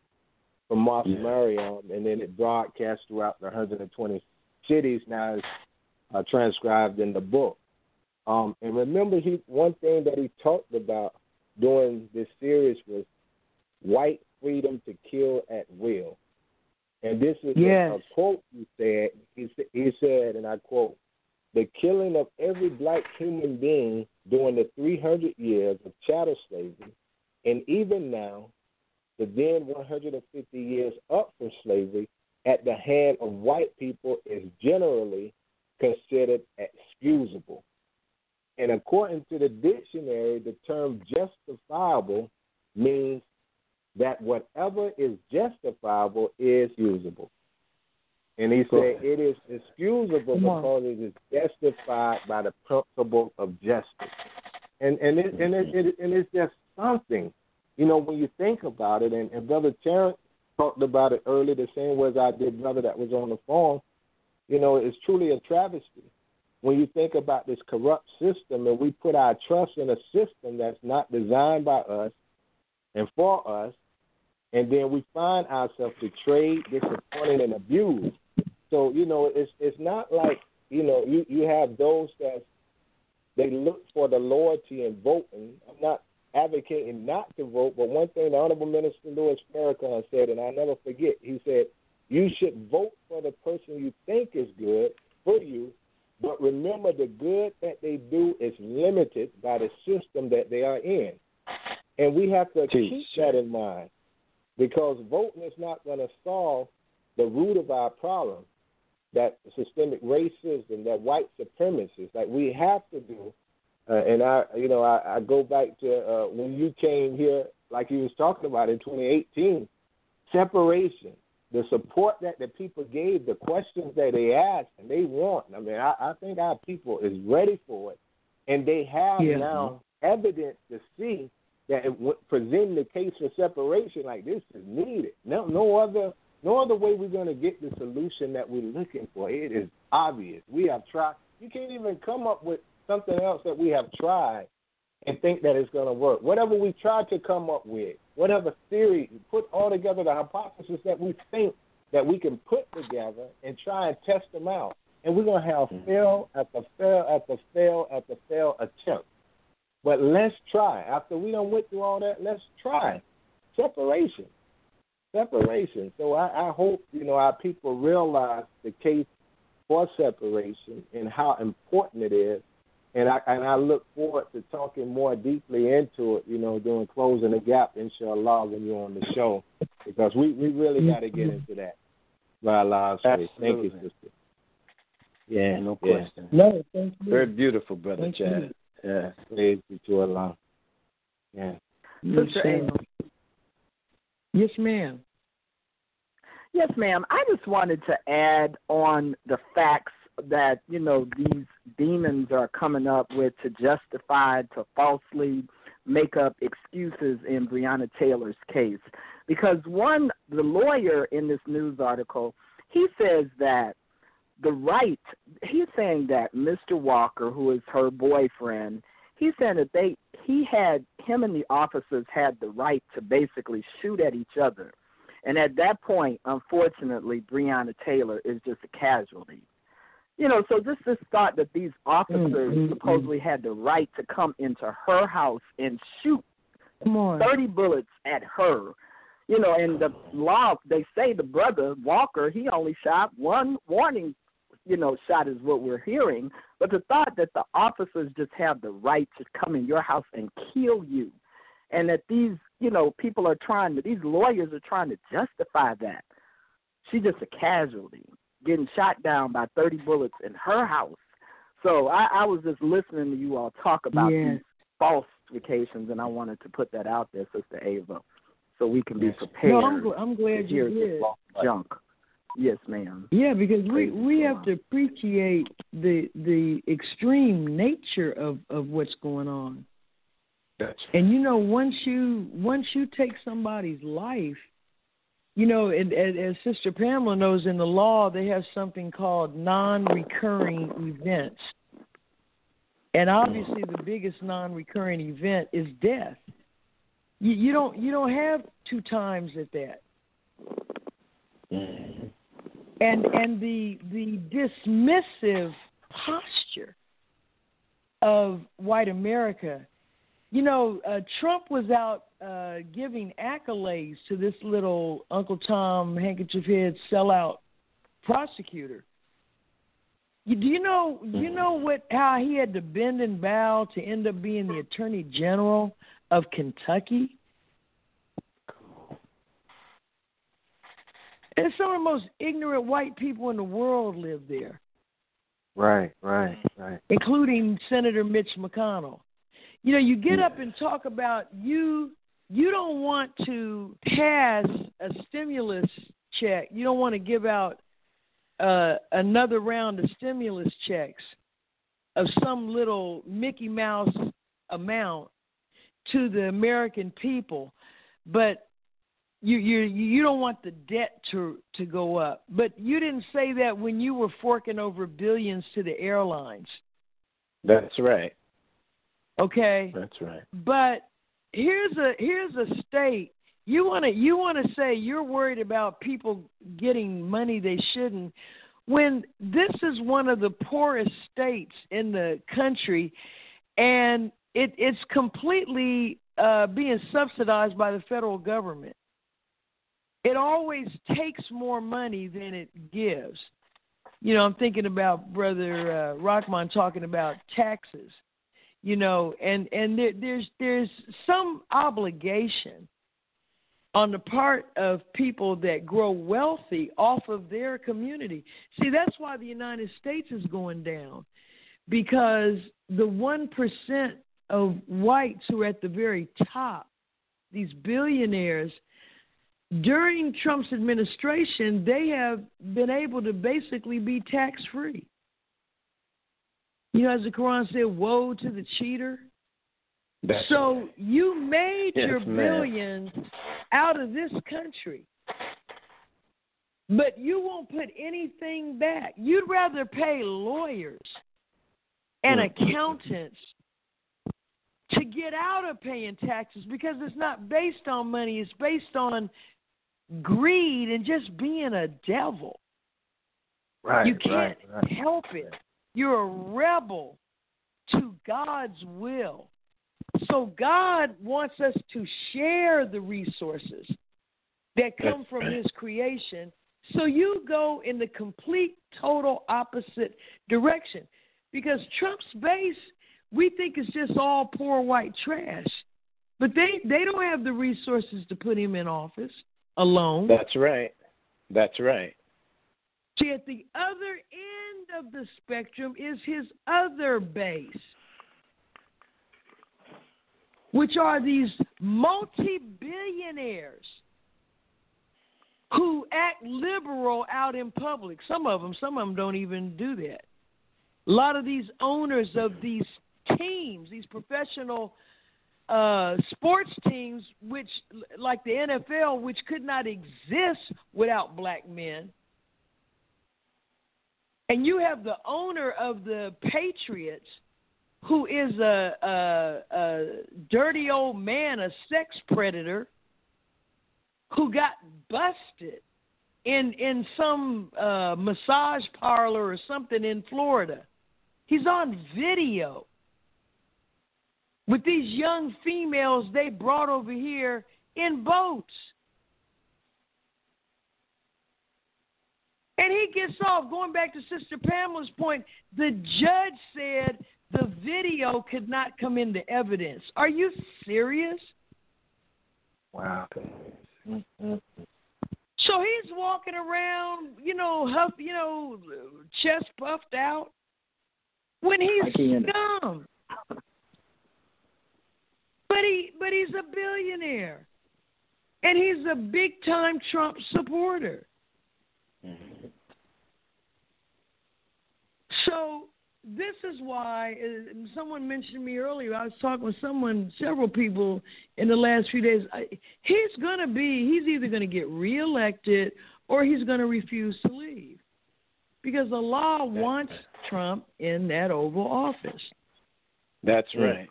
from Mosque Yeah. Maryam, and then it broadcast throughout the 120 cities now is uh, transcribed in the book. Um, and remember, he one thing that he talked about during this series was white freedom to kill at will. And this is a- Yes. a, quote he said. He, he said, and I quote, the killing of every black human being during the 300 years of chattel slavery, and even now, the then 150 years up from slavery, at the hand of white people is generally considered excusable. And according to the dictionary, the term justifiable means that whatever is justifiable is usable. And he said it is excusable because it is justified by the principle of justice. And and it, and it, it and it's just something, you know, when you think about it. And, and Brother Terrence talked about it earlier, the same way as I did, brother that was on the phone. You know, it's truly a travesty when you think about this corrupt system and we put our trust in a system that's not designed by us and for us, and then we find ourselves betrayed, disappointed, and abused. So you know, it's it's not like you know you you have those that they look for the loyalty in voting. I'm not advocating not to vote, but one thing the Honorable Minister Louis Farrakhan said, and I never forget, he said, "You should vote for the person you think is good for you." But remember, the good that they do is limited by the system that they are in. And we have to Teach. keep that in mind because voting is not going to solve the root of our problem that systemic racism, that white supremacy that we have to do, uh, and I, you know, I, I go back to uh, when you came here like you was talking about in 2018, separation, the support that the people gave, the questions that they asked and they want. I mean, I, I think our people is ready for it, and they have yeah. now evidence to see that presenting the case for separation like this is needed. No, no other, no other way we're going to get the solution that we're looking for. It is obvious. We have tried. You can't even come up with something else that we have tried and think that it's going to work. Whatever we try to come up with, whatever theory, put all together the hypothesis that we think that we can put together and try and test them out. And we're going to have mm-hmm. fail after fail after fail after fail attempt. But let's try. After we don't went through all that, let's try. Separation. Separation. So I, I hope, you know, our people realize the case for separation and how important it is and I and I look forward to talking more deeply into it, you know, doing closing the gap, inshallah, when you're on the show, because we we really mm-hmm. got to get into that. By Allah's Thank you, sister. Yeah, no question. Yeah. No, thank you. Very beautiful, brother thank Chad. You. Yeah, praise be to Allah. Yeah. Sister Angel. Yes, ma'am. Yes, ma'am. I just wanted to add on the facts that you know these demons are coming up with to justify to falsely make up excuses in Breonna Taylor's case because one the lawyer in this news article he says that the right he's saying that Mr. Walker who is her boyfriend he's saying that they he had him and the officers had the right to basically shoot at each other and at that point unfortunately Breonna Taylor is just a casualty you know, so just this thought that these officers mm-hmm. supposedly had the right to come into her house and shoot thirty bullets at her. You know, and the law they say the brother Walker he only shot one warning, you know, shot is what we're hearing. But the thought that the officers just have the right to come in your house and kill you, and that these you know people are trying to these lawyers are trying to justify that. She's just a casualty getting shot down by 30 bullets in her house. So I, I was just listening to you all talk about yes. these falsifications, and I wanted to put that out there, Sister Ava, so we can be prepared. No, I'm, I'm glad you did. Junk. Yes, ma'am. Yeah, because we we have to appreciate the the extreme nature of of what's going on. That's and you know, once you once you take somebody's life, you know, and, and, as Sister Pamela knows, in the law they have something called non-recurring events, and obviously the biggest non-recurring event is death. You, you don't you don't have two times at that. Mm-hmm. And and the the dismissive posture of white America you know, uh, Trump was out uh, giving accolades to this little Uncle Tom handkerchief head sellout prosecutor. You, do you know? Do you know what? How he had to bend and bow to end up being the Attorney General of Kentucky. And some of the most ignorant white people in the world live there. Right, right, right. Including Senator Mitch McConnell. You know, you get up and talk about you you don't want to pass a stimulus check. You don't want to give out uh, another round of stimulus checks of some little Mickey Mouse amount to the American people, but you you you don't want the debt to to go up. But you didn't say that when you were forking over billions to the airlines. That's right. Okay. That's right. But here's a here's a state you want to you want to say you're worried about people getting money they shouldn't when this is one of the poorest states in the country and it it's completely uh being subsidized by the federal government it always takes more money than it gives. You know i'm thinking about brother uh, rockman talking about taxes you know and and there, there's there's some obligation on the part of people that grow wealthy off of their community. See that's why the united states is going down because the one percent of whites who are at the very top these billionaires, during Trump's administration, they have been able to basically be tax free. You know, as the Quran said, woe to the cheater. That's so right. you made Yes, your ma'am. billions out of this country. But you won't put anything back. You'd rather pay lawyers and Mm. accountants to get out of paying taxes because it's not based on money, it's based on greed and just being a devil. right, you can't right, right. help it. You're a rebel to God's will. So God wants us to share the resources that come from his creation. So you go in the complete total opposite direction. Because Trump's base we think is just all poor white trash. But they they don't have the resources to put him in office alone. That's right. That's right. See, at the other end of the spectrum is his other base, which are these multi billionaires who act liberal out in public. Some of them, some of them don't even do that. A lot of these owners of these teams, these professional uh, sports teams, which like the NFL, which could not exist without black men. And you have the owner of the Patriots, who is a, a, a dirty old man, a sex predator, who got busted in in some uh, massage parlor or something in Florida. He's on video with these young females they brought over here in boats. And he gets off. Going back to Sister Pamela's point, the judge said the video could not come into evidence. Are you serious? Wow. Mm-hmm. So he's walking around, you know, huff, you know, chest puffed out, when he's Like he in it. scum. But he, but he's a billionaire, and he's a big time Trump supporter. So this is why uh, someone mentioned me earlier. I was talking with someone, several people in the last few days. I, he's going to be, he's either going to get reelected or he's going to refuse to leave because the law wants Trump in that Oval Office. That's Yeah. right.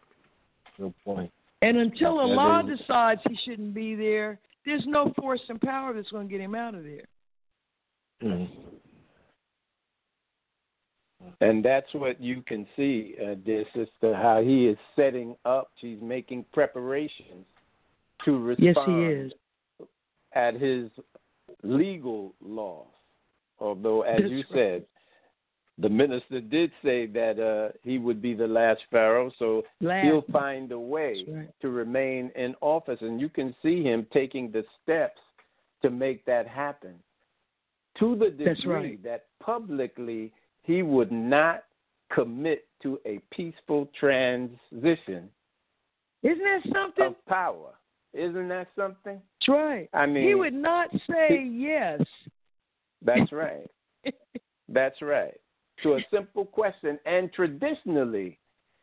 Good point. And until Yeah, law they- decides he shouldn't be there, there's no force and power that's going to get him out of there. Mm. And that's what you can see, uh, dear sister, how he is setting up. He's making preparations to respond Yes, he is. at his legal laws. Although, as That's you right. said, the minister did say that uh, he would be the last pharaoh, so Last. he'll find a way right. to remain in office. And you can see him taking the steps to make that happen. To the degree right. that publicly he would not commit to a peaceful transition Isn't that something? of power. Isn't that something? That's right. I mean, he would not say yes. That's right. (laughs) That's right. To a simple question. And traditionally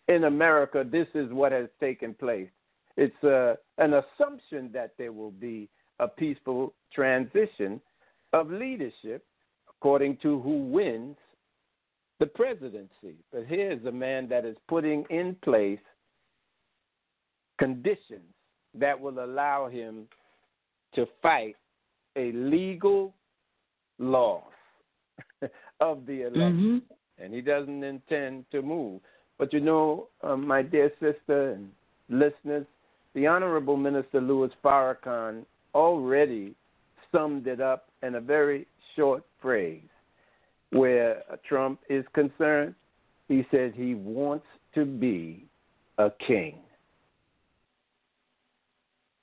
in America, this is what has taken place. It's uh, an assumption that there will be a peaceful transition of leadership according to who wins the presidency. But here's a man that is putting in place conditions that will allow him to fight a legal loss of the election, hmm and he doesn't intend to move. But you know, um, my dear sister and listeners, the Honorable Minister Louis Farrakhan already summed it up in a very short phrase. Where Trump is concerned, he said he wants to be a king.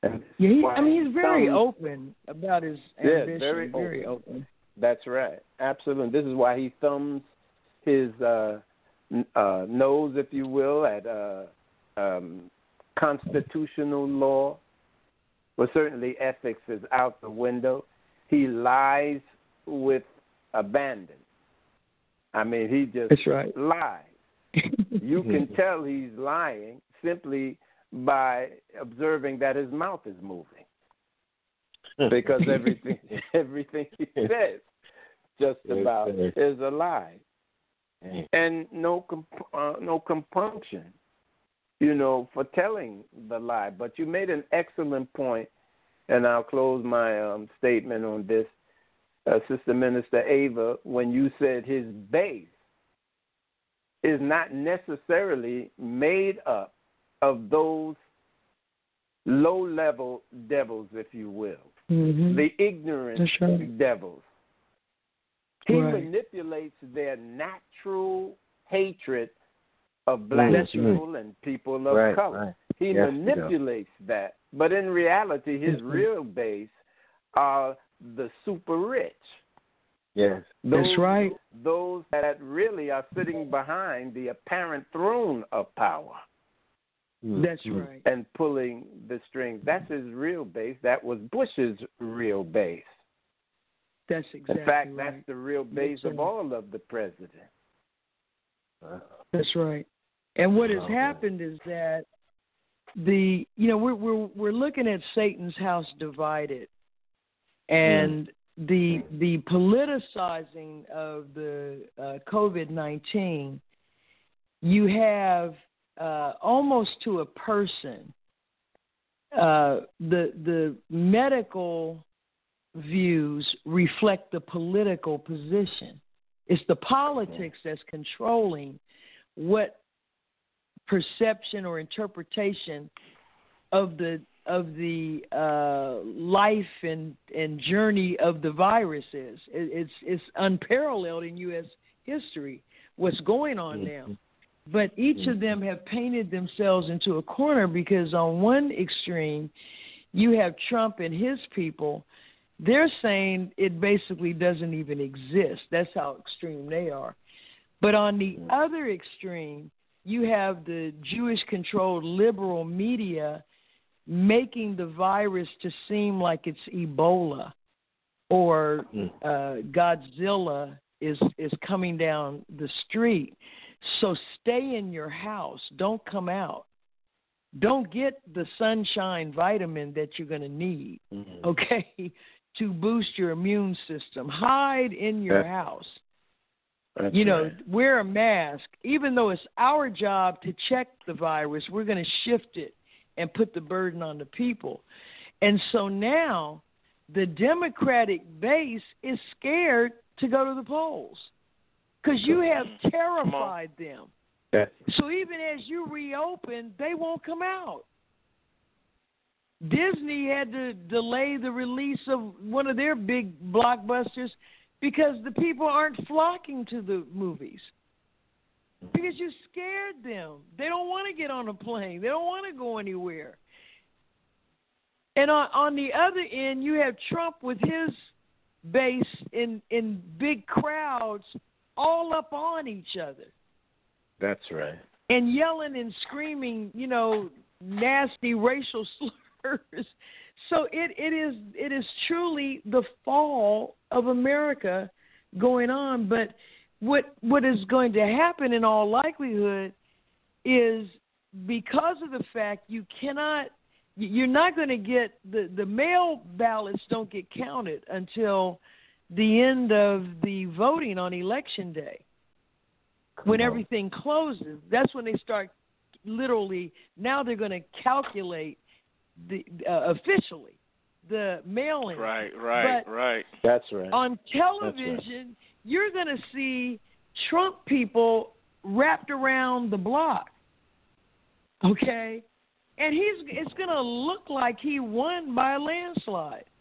And Yeah, he, I mean, he's very some- open about his Yeah, ambition. very very open. That's right. Absolutely. This is why he thumbs his uh, uh, nose, if you will, at uh, um, constitutional law Well, certainly ethics is out the window. He lies with abandon. I mean, he just That's right. lies. (laughs) you can tell he's lying simply by observing that his mouth is moving, because (laughs) everything (laughs) everything he says just about is a lie, and no comp- uh, no compunction, you know, for telling the lie. But you made an excellent point, and I'll close my um, statement on this, uh, Sister Minister Ava, when you said his base is not necessarily made up of those low level devils, if you will, Mhm. the ignorant That's right. devils. He Right. manipulates their natural hatred of black That's people and people of Right, color. right. He Yes, he does. manipulates that. But in reality, his Mhm. real base are the super rich. Yes. Those, That's right. Those that really are sitting behind the apparent throne of power That's Mhm. right. and pulling the strings. That's his real base. That was Bush's real base. That's exactly In fact, right. that's the real base Yes, of sir. all of the presidents. That's right. And what has Okay. happened is that the you know we're we're we're looking at Satan's house divided, and the the politicizing of the uh, COVID nineteen. You have uh, almost to a person uh, the the medical views reflect the political position. It's the politics that's controlling what perception or interpretation of the of the uh, life and and journey of the virus is. It, it's it's unparalleled in U.S. history. What's going on now? But each of them mm-hmm. have painted themselves into a corner because on one extreme, you have Trump and his people. They're saying it basically doesn't even exist. That's how extreme they are. But on the mm-hmm. other extreme, you have the Jewish controlled liberal media making the virus to seem like it's Ebola or mm-hmm. uh, Godzilla is is coming down the street. So stay in your house. Don't come out. Don't get the sunshine vitamin that you're going to need, mm-hmm. okay, (laughs) to boost your immune system. Hide in your house. That's You know, right. wear a mask. Even though it's our job to check the virus, we're going to shift it and put the burden on the people. And so now the Democratic base is scared to go to the polls because you have terrified them. That's So even as you reopen, they won't come out. Disney had to delay the release of one of their big blockbusters because the people aren't flocking to the movies. Because you scared them. They don't want to get on a plane. They don't want to go anywhere. And on, on the other end, you have Trump with his base in in big crowds, all up on each other that's right. and yelling and screaming, you know, nasty racial (laughs) slurs. So it, it is it is truly the fall of America going on. But what what is going to happen in all likelihood is because of the fact you cannot you're not going to get the the mail ballots don't get counted until the end of the voting on election day when everything closes, that's when they start literally. Now they're going to calculate the uh, officially the mail-in. Right, right, But- right. That's right. On television, you're going to see Trump people wrapped around the block. Okay, and he's it's going to look like he won by a landslide That's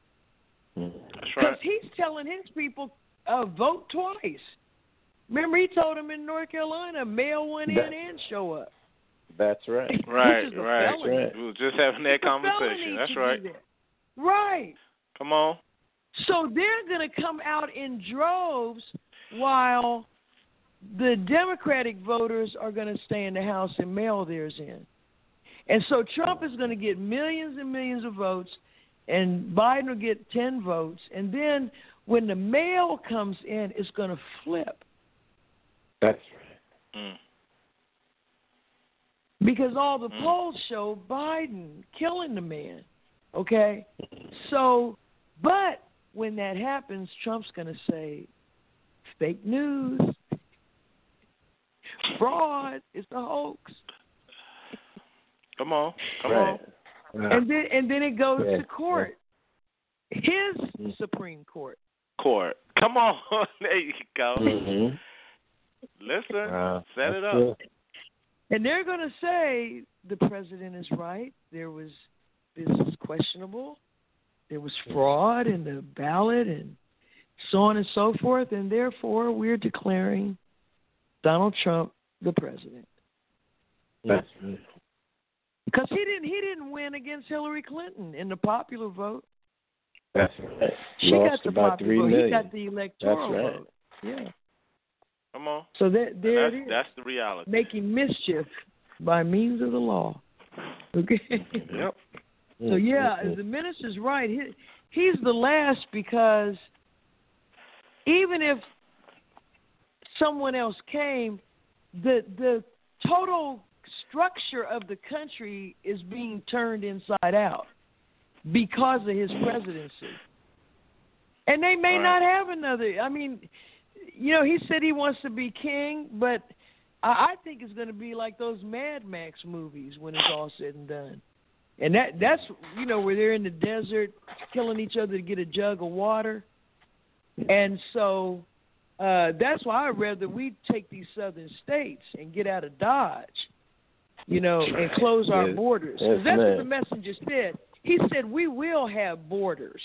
because right. he's telling his people uh, vote twice. Remember, he told them in North Carolina, mail one in and show up. That's right. Right, (laughs) Which is a right. We were just having that It's conversation. That's right. that. Right. Come on. So they're going to come out in droves while the Democratic voters are going to stay in the House and mail theirs in. And so Trump is going to get millions and millions of votes and Biden will get 10 votes. And then when the mail comes in, it's going to flip. That's right. Mm. Because all the mm. polls show Biden killing the man. Okay? So, but when that happens, Trump's going to say, fake news, fraud, it's a hoax. Come on, come right. on. And then and then it goes Yeah. to court. His Supreme Court. Court. Come on. (laughs) there you go. Mm-hmm. Listen, Uh, set it up. good. And they're going to say the president is right. There was this is questionable. There was fraud in the ballot and so on and so forth. And therefore, we're declaring Donald Trump the president That's good. Because he didn't he didn't win against Hillary Clinton in the popular vote. That's right. She Lost got the about popular three vote. He got the electoral That's right. vote. Yeah. Come on. So there, there that's, it is. that's the reality. Making mischief by means of the law. (laughs) Okay. Yep. So yeah, Mhm. the minister's right. He, he's the last because even if someone else came, the the total structure of the country is being turned inside out because of his presidency. And they may Right. not have another. I mean, you know, he said he wants to be king, but I, I think it's going to be like those Mad Max movies when it's all said and done. And that that's you know where they're in the desert killing each other to get a jug of water. And so uh that's why I'd rather we take these southern states and get out of Dodge, you know, and close our Yes. borders. 'Cause Yes, that's what the messenger said. He said we will have borders,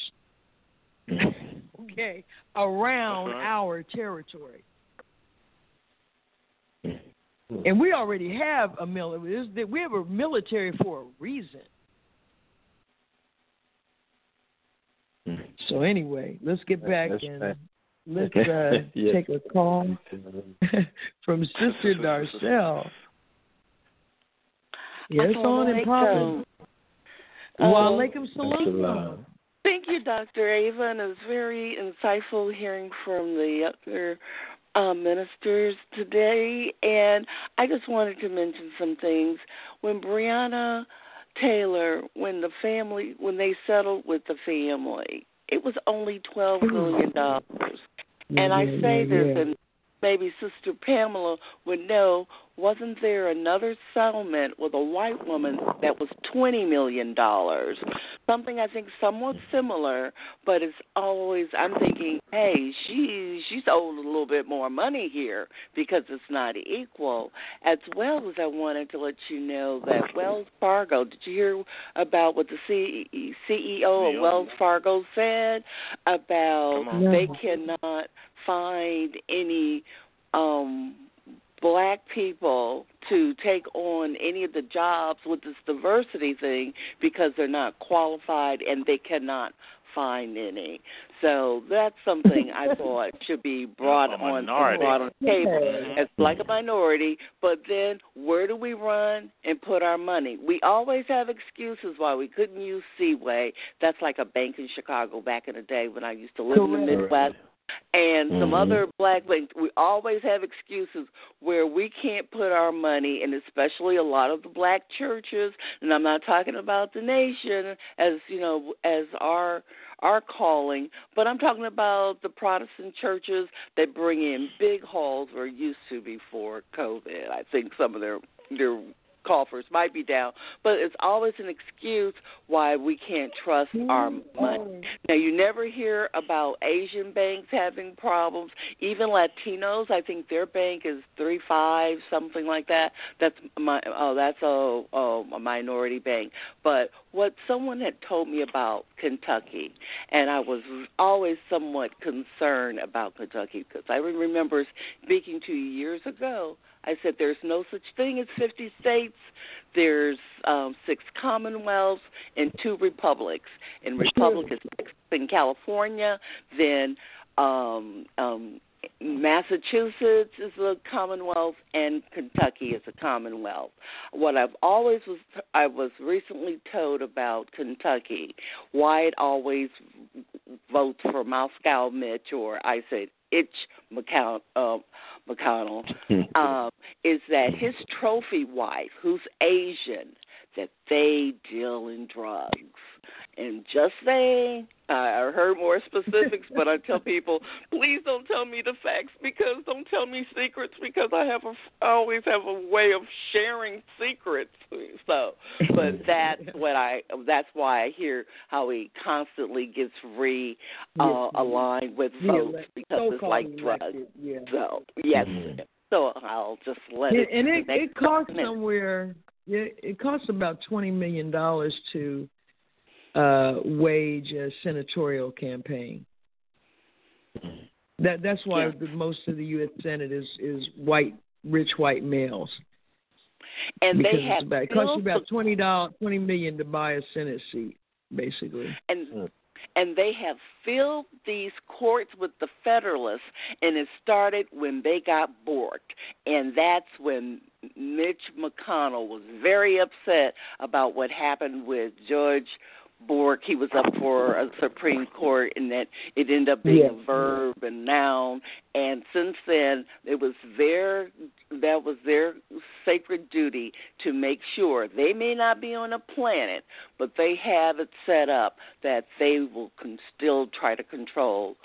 (laughs) okay, around That's right. our territory. And we already have a military. We have a military for a reason. So anyway, let's get back That's and right. let's uh, (laughs) Yes. take a call (laughs) from Sister Darcel. Yes, on and popping. Um, Wa alaikum salam. Thank you, Dr. Ava, and it was very insightful hearing from the other uh, ministers today. And I just wanted to mention some things. When Breonna Taylor, when the family, when they settled with the family, it was only twelve million dollars. And I say yeah, this, yeah. and maybe Sister Pamela would know, wasn't there another settlement with a white woman that was twenty million dollars? Something I think somewhat similar, but it's always I'm thinking, hey, she she's owed a little bit more money here because it's not equal. As well as I wanted to let you know that Wells Fargo. Did you hear about what the CEO of Wells Fargo said about Come on. No. they cannot find any um black people to take on any of the jobs with this diversity thing because they're not qualified and they cannot find any. So that's something I (laughs) thought should be brought on minority. brought on the table as like a minority. But then where do we run and put our money? We always have excuses why we couldn't use Seaway. That's like a bank in Chicago back in the day when I used to live in the Midwest and some Mhm. other black banks. We always have excuses where we can't put our money, and especially a lot of the black churches. And I'm not talking about the nation as you know as our our calling, but I'm talking about the Protestant churches that bring in big halls or used to before COVID. I think some of their their coffers might be down, but it's always an excuse why we can't trust our mm-hmm. money. Now, you never hear about Asian banks having problems. Even Latinos, I think their bank is three five, something like that. That's my oh, that's a, oh, a minority bank. But what someone had told me about Kentucky, and I was always somewhat concerned about Kentucky because I remember speaking to you years ago. I said there's no such thing as 50 states. There's um, six commonwealths and two republics. And republic is six in California, then um, um, Massachusetts is a commonwealth and Kentucky is a commonwealth. What I've always was I was recently told about Kentucky, why it always votes for Moscow Mitch or I said Itch McConnell, uh, McConnell um, is that his trophy wife, who's Asian, that they deal in drugs. And just saying, I heard more specifics, but I tell people, please don't tell me the facts because don't tell me secrets because I have a, I always have a way of sharing secrets. So, but (laughs) that's what I, that's why I hear how he constantly gets re uh, aligned with votes because it's like drugs. Yeah. So yes, so I'll just let Yeah, it. and it it costs minute. somewhere. Yeah, it costs about twenty million dollars to uh, wage a senatorial campaign. That that's why Yeah. the, most of the U.S. Senate is is white, rich white males. and because they have about, it costs you bills about twenty dollars, twenty million to buy a Senate seat, basically. and and they have filled these courts with the Federalists, and it started when they got borked, and that's when Mitch McConnell was very upset about what happened with Judge Bork. He was up for a Supreme Court, and that it ended up being Yes. a verb and noun. And since then, it was their that was their sacred duty to make sure they may not be on a planet, but they have it set up that they will con- still try to control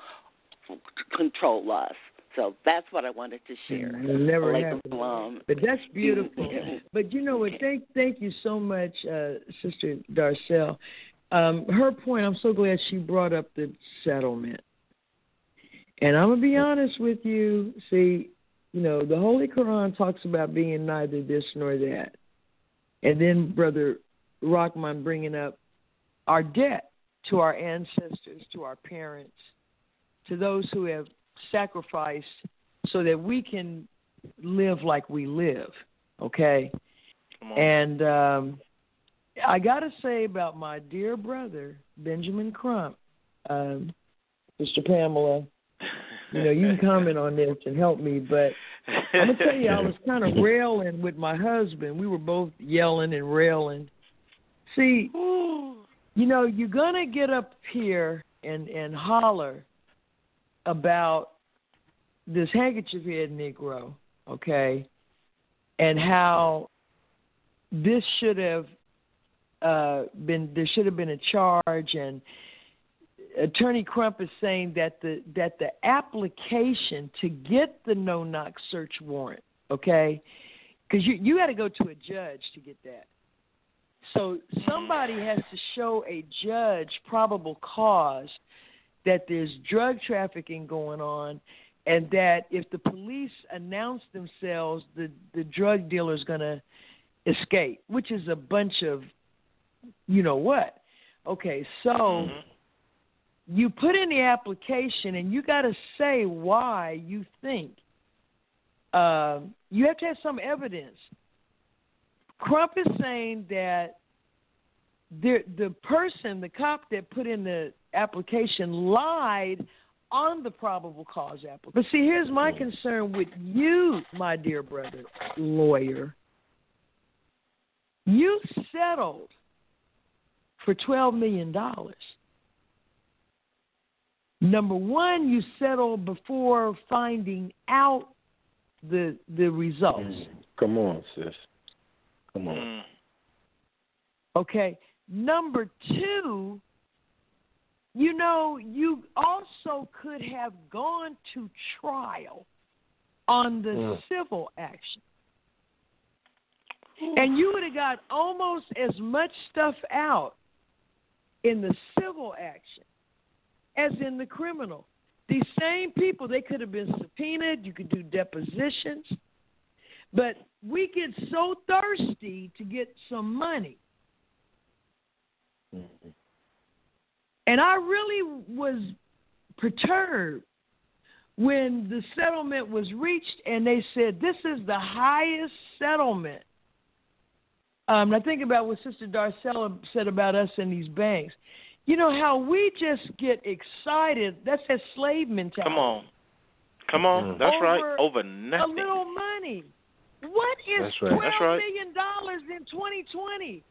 control us. So that's what I wanted to share. It never salam. But that's beautiful. (laughs) But you know what? Thank thank you so much, uh, Sister Darcel. Um, her point. I'm so glad she brought up the settlement. And I'm gonna be honest with you. See, you know, the Holy Quran talks about being neither this nor that, and then Brother Rockman bringing up our debt to our ancestors, to our parents, to those who have sacrificed so that we can live like we live. Okay? And um, I got to say about my dear brother, Benjamin Crump, um, Sister Pamela, you know, you can comment on this and help me, but I'm going to tell you, I was kind of (laughs) railing with my husband. We were both yelling and railing. See, (gasps) you know, you're going to get up here and, and holler about this handkerchief head Negro, okay, and how this should have uh, been there should have been a charge and attorney crump is saying that the that the application to get the no knock search warrant okay because you you got to go to a judge to get that. So somebody has to show a judge probable cause that there's drug trafficking going on and that if the police announce themselves the the drug dealer is going to escape which is a bunch of you know what? Okay so Mhm. you put in the application and you got to say why you think um, you have to have some evidence. Crump is saying that the the person the cop that put in the application lied on the probable cause application. But see here's my concern with you my dear brother lawyer. You settled for twelve million dollars Number one, you settle before finding out the the results. Come on, sis. Come on. Mm. Okay. Number two, you know, you also could have gone to trial on the Mm. civil action. And you would have got almost as much stuff out in the civil action as in the criminal. These same people, they could have been subpoenaed, you could do depositions. But we get so thirsty to get some money. Mm-hmm. And I really was perturbed when the settlement was reached and they said this is the highest settlement. Um, I think about what Sister Darcella said about us in these banks. You know how we just get excited. That's that slave mentality. Come on. Come on, that's over right. Over nothing. a little money. What is That's right. twelve That's right. million dollars in 2020?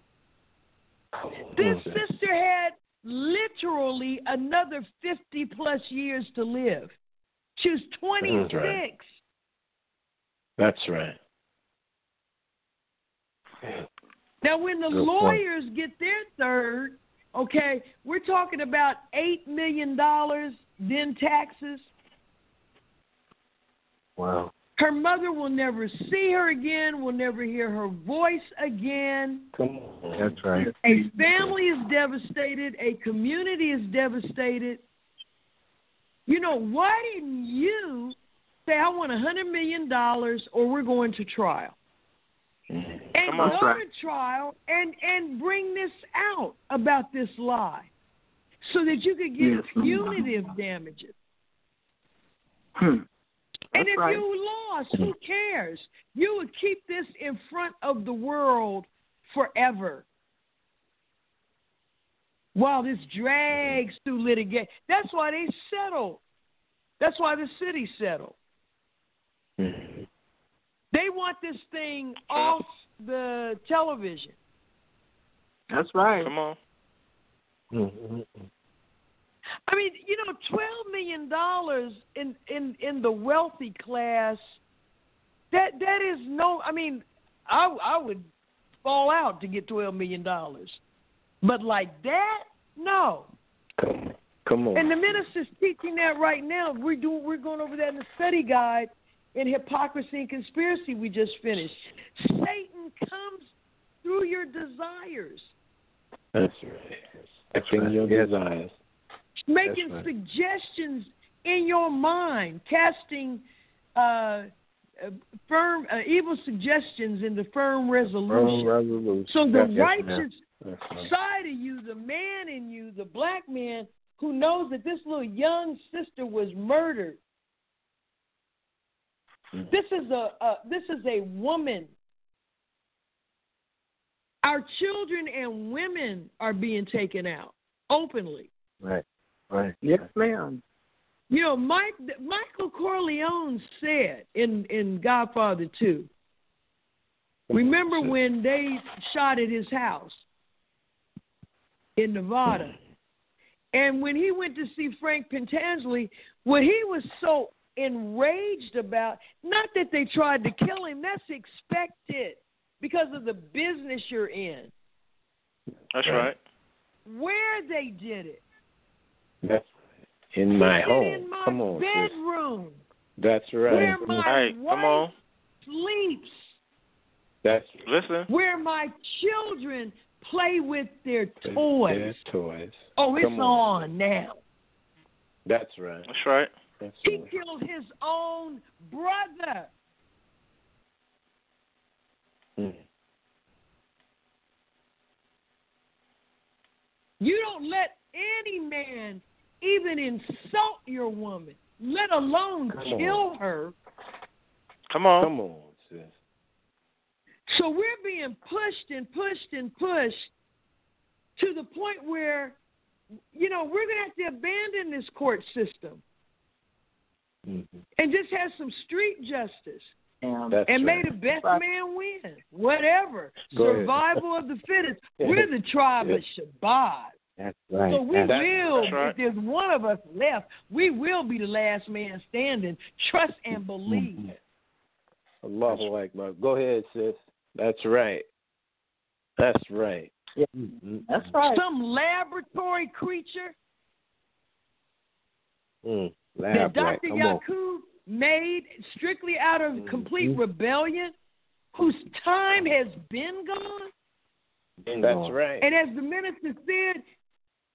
This sister had literally another 50 plus years to live. She was 26. That's right. That's right. Now, when the Good point. lawyers get their third, okay, we're talking about $8 million, then taxes. Wow. Her mother will never see her again, will never hear her voice again. Come on. That's right. A family is devastated, a community is devastated. You know, why didn't you say, I want a $100 million or we're going to trial? And Come on. go to trial and, and bring this out about this lie so that you could get Yes. punitive damages. Hmm. And if right. you lost, who cares? You would keep this in front of the world forever. While this drags through litigation. That's why they settled. That's why the city settled. Mhm. They want this thing off the television. That's right. Come on. Mhm. I mean, you know, twelve million dollars in, in in the wealthy class. That that is no. I mean, I I would fall out to get twelve million dollars, but like that, no. Come, come on. And the minister's teaching that right now. We're doing we're going over that in the study guide in hypocrisy and conspiracy we just finished. Satan comes through your desires. That's right. Acting right. your Yes. desires. making right. suggestions in your mind, casting uh, uh, firm uh, evil suggestions into firm Firm resolution. resolution. so the That's righteous That's right. side of you, the man in you, the black man who knows that this little young sister was murdered. This is a, a this is a woman. Our children and women are being taken out openly. Right. Right. Yes, ma'am. You know, Mike, Michael Corleone said in in Godfather Two. Remember when they shot at his house in Nevada, and when he went to see Frank Pentangeli, what he was so enraged about, not that they tried to kill him, that's expected because of the business you're in. That's right. Where they did it, That's in my He did home. it in my come on, sis. bedroom, That's right. where my Hey, wife come on. sleeps. That's Listen. where my children play with their their toys. toys. Oh, it's on. on now. That's right. That's right. That's He right. killed his own brother. Mm. You don't let any man even insult your woman, let alone Come on. kill her. Come on. Come on, sis. So we're being pushed and pushed and pushed to the point where, you know, we're going to have to abandon this court system Mhm. and just have some street justice. And That's and right. may the best man win. Whatever. Go ahead. Survival of the fittest. (laughs) We're the tribe of Shabazz. That's right. So we That's- will, that's right. if there's one of us left, we will be the last man standing. Trust and believe. Allahu Akbar. Go ahead, sis. That's right. That's right. Mhm. that's right. Some laboratory creature Mm. That Dr. right. Come. Yakub made strictly out of complete Mhm. rebellion, whose time has been gone. That's right. And as the minister said,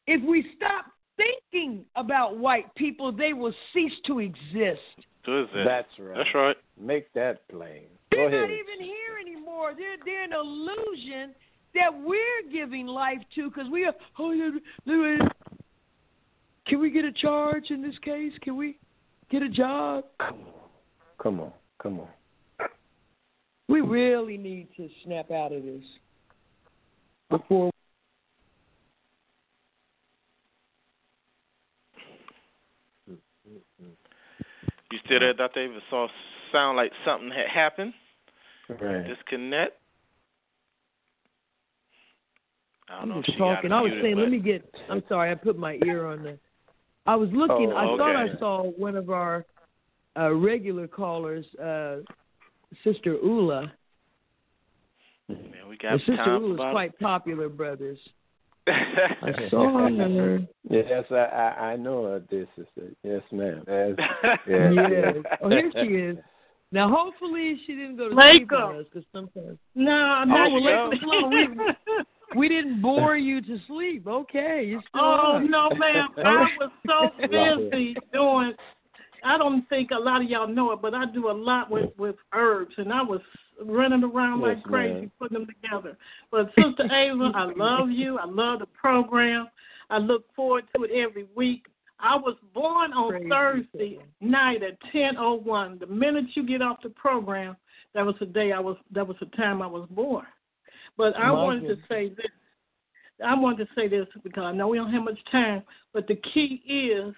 if we stop thinking about white people, they will cease to exist. Who is that? That's right. That's right. Make that plain. Go They're ahead. not even here anymore. They're they're an illusion that we're giving life to because we are. Oh, yeah, yeah, can we get a charge in this case? Can we get a job? Come on. Come on. Come on. We really need to snap out of this before. You still there, Dr. Ava? Saw sound like something had happened. Right. Disconnect. I don't I'm if just she got talking. I was muted, saying, but- let me get. I'm sorry, I put my ear on the. I was looking. Oh, I thought. I saw one of our uh, regular callers, uh, Sister Ula. Man, we And got Sister time for Ula's about quite popular, brothers. (laughs) I saw (laughs) her. Yes, I, I I know her, dear sister. Yes, ma'am. Yes. (laughs) yes. Yes. Oh, here she is. Now, hopefully, she didn't go to sleep Wake on us because sometimes. No, I'm Oh, not well, yet. let slow. We, didn't bore you to sleep. Okay, (laughs) Oh up. no, ma'am! (laughs) I was so busy doing. I don't think a lot of y'all know it, but I do a lot with with herbs, and I was running around Yes, like crazy ma'am. putting them together. But Sister Ava, I love you. I love the program. I look forward to it every week. I was born on Praise Thursday night at ten oh one. The minute you get off the program, that was the day I was. That was the time I was born. But I My wanted goodness. to say this. I wanted to say this because I know we don't have much time, but the key is,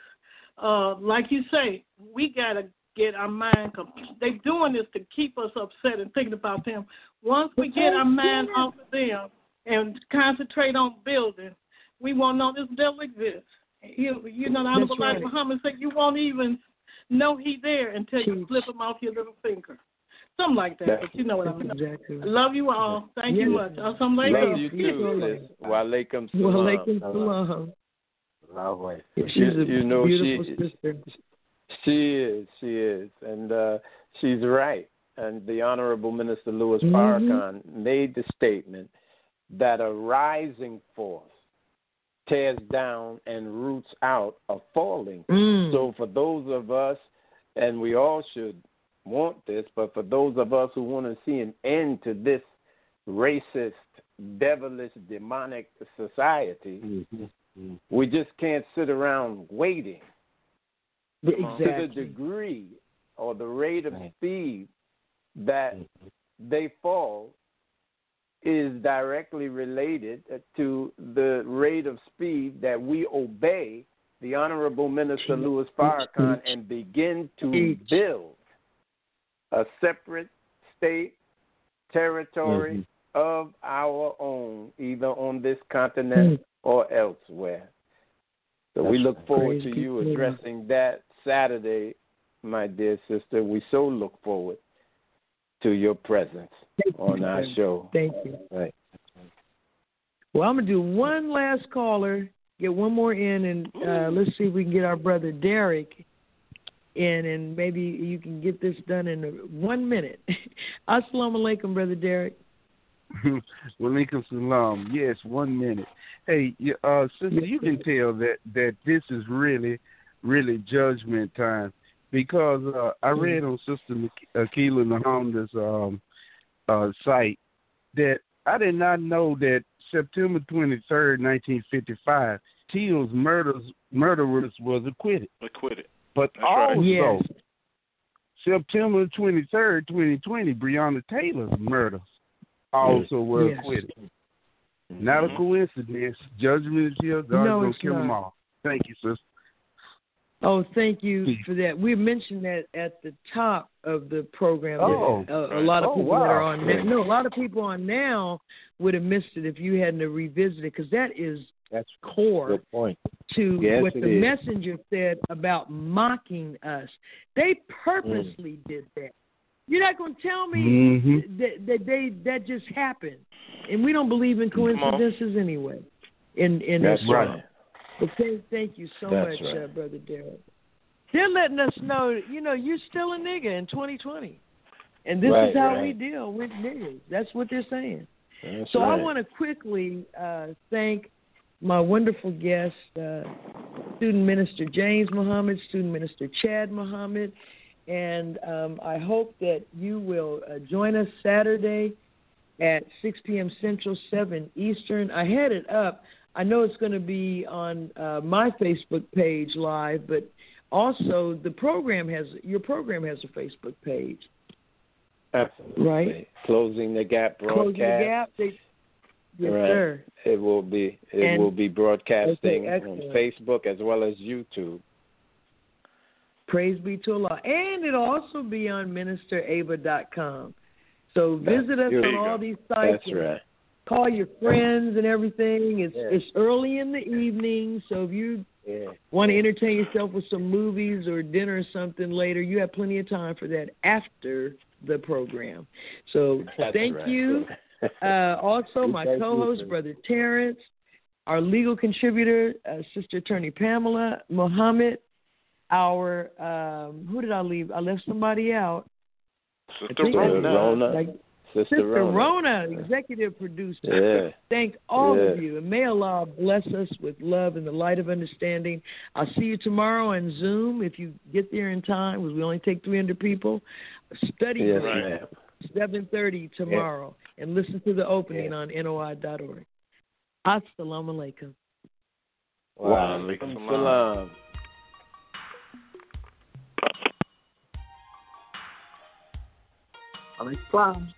uh, like you say, we gotta get our mind. com- They doing this to keep us upset and thinking about them. Once we get our mind off of them and concentrate on building, we won't know this devil exists. You, you know, the Honorable That's right. Elijah Muhammad said you won't even know he there until you flip him off your little finger. Something like that, but you know what I That's mean. exactly. Love you all. Thank you Yes. much. Assalamu Love alaikum. you Peace too, and sis. love. Walaikum (laughs) salam. Alaikum salam. Lovely. She's You- a you know, beautiful she- sister. She is, she is, and uh, she's right. And the Honorable Minister Louis Mhm. Farrakhan made the statement that a rising force tears down and roots out a falling. Mm. So for those of us, and we all should want this, but for those of us who want to see an end to this racist, devilish, demonic society, Mm-hmm. mm-hmm. we just can't sit around waiting. To the degree or the rate of speed that mm-hmm. they fall is directly related to the rate of speed that we obey the Honorable Minister Louis Farrakhan mm-hmm. and begin to build a separate state territory of our own, either on this continent or elsewhere. So we look forward to you addressing that Saturday, my dear sister. We so look forward to your presence Thank you, on our sir. show. Thank you. Right. Well, I'm gonna do one last caller, get one more in, and uh, let's see if we can get our brother Derek in, and maybe you can get this done in one minute. (laughs) Assalamu alaikum, brother Derek. (laughs) Walaikum salam. Yes, one minute. Hey, uh, sister, you can tell that that this is really, really judgment time because uh, I read on Sister Mak- Akila Muhammad's um, uh, site that I did not know that September twenty third, nineteen fifty five, Till's murders murderers was acquitted, Acquitted. But That's right. also Yes. September twenty third, twenty twenty, Breonna Taylor's murder also were Yes. acquitted. Not a coincidence. Judgment is here. God's No, gonna it's kill them all. Thank you, sister. Oh, thank you for that. We mentioned that at the top of the program. Oh, that, uh, a lot of oh, people that are on now, no, a lot of people on now would have missed it if you hadn't revisited because that is That's core point. to Yes, what the is. messenger said about mocking us. They purposely Mm. did that. You're not going to tell me Mhm. that, that they that just happened, and we don't believe in coincidences anyway. In in That's this right. but thank, thank you so That's much, right. uh, brother Derek. They're letting us know, you know, you're still a nigga in 2020, and this Right, is how right. we deal with niggas. That's what they're saying. That's So I want to quickly uh, thank my wonderful guest, uh, student minister James Muhammad, student minister Chad Muhammad, and um, I hope that you will uh, join us Saturday at 6 p.m. Central, 7 Eastern. I had it up. I know it's going to be on uh, my Facebook page live, but also the program has your program has a Facebook page, Absolutely. right? Closing the gap broadcast. Closing the gap. They, yes, Right. sir. It will be it And- will be broadcasting Okay, on. Facebook as well as YouTube. Praise be to Allah. And it'll also be on ministerava.com. So visit us on all these sites. That's right. Call your friends and everything. It's Yeah. it's early in the evening, so if you Yeah. want to entertain yourself with some movies or dinner or something later, you have plenty of time for that after the program. So (laughs) That's thank right. you. (laughs) (laughs) Uh, also, my co-host. Brother Terrence, our legal contributor, uh, Sister Attorney Pamela Muhammad, our um, who did I leave? I left somebody out. Sister I Rona. Rona. Like, Sister, Sister Rona. Rona, executive producer. Yeah. Thank all of you, and may Allah bless us with love and the light of understanding. I'll see you tomorrow on Zoom if you get there in time, because we only take 300 people. Study Yes, group, ma'am. 7:30 tomorrow, and listen to the opening on NOI.org. Assalamu alaikum. Wa alaikum alaikum salam. salam. Islam.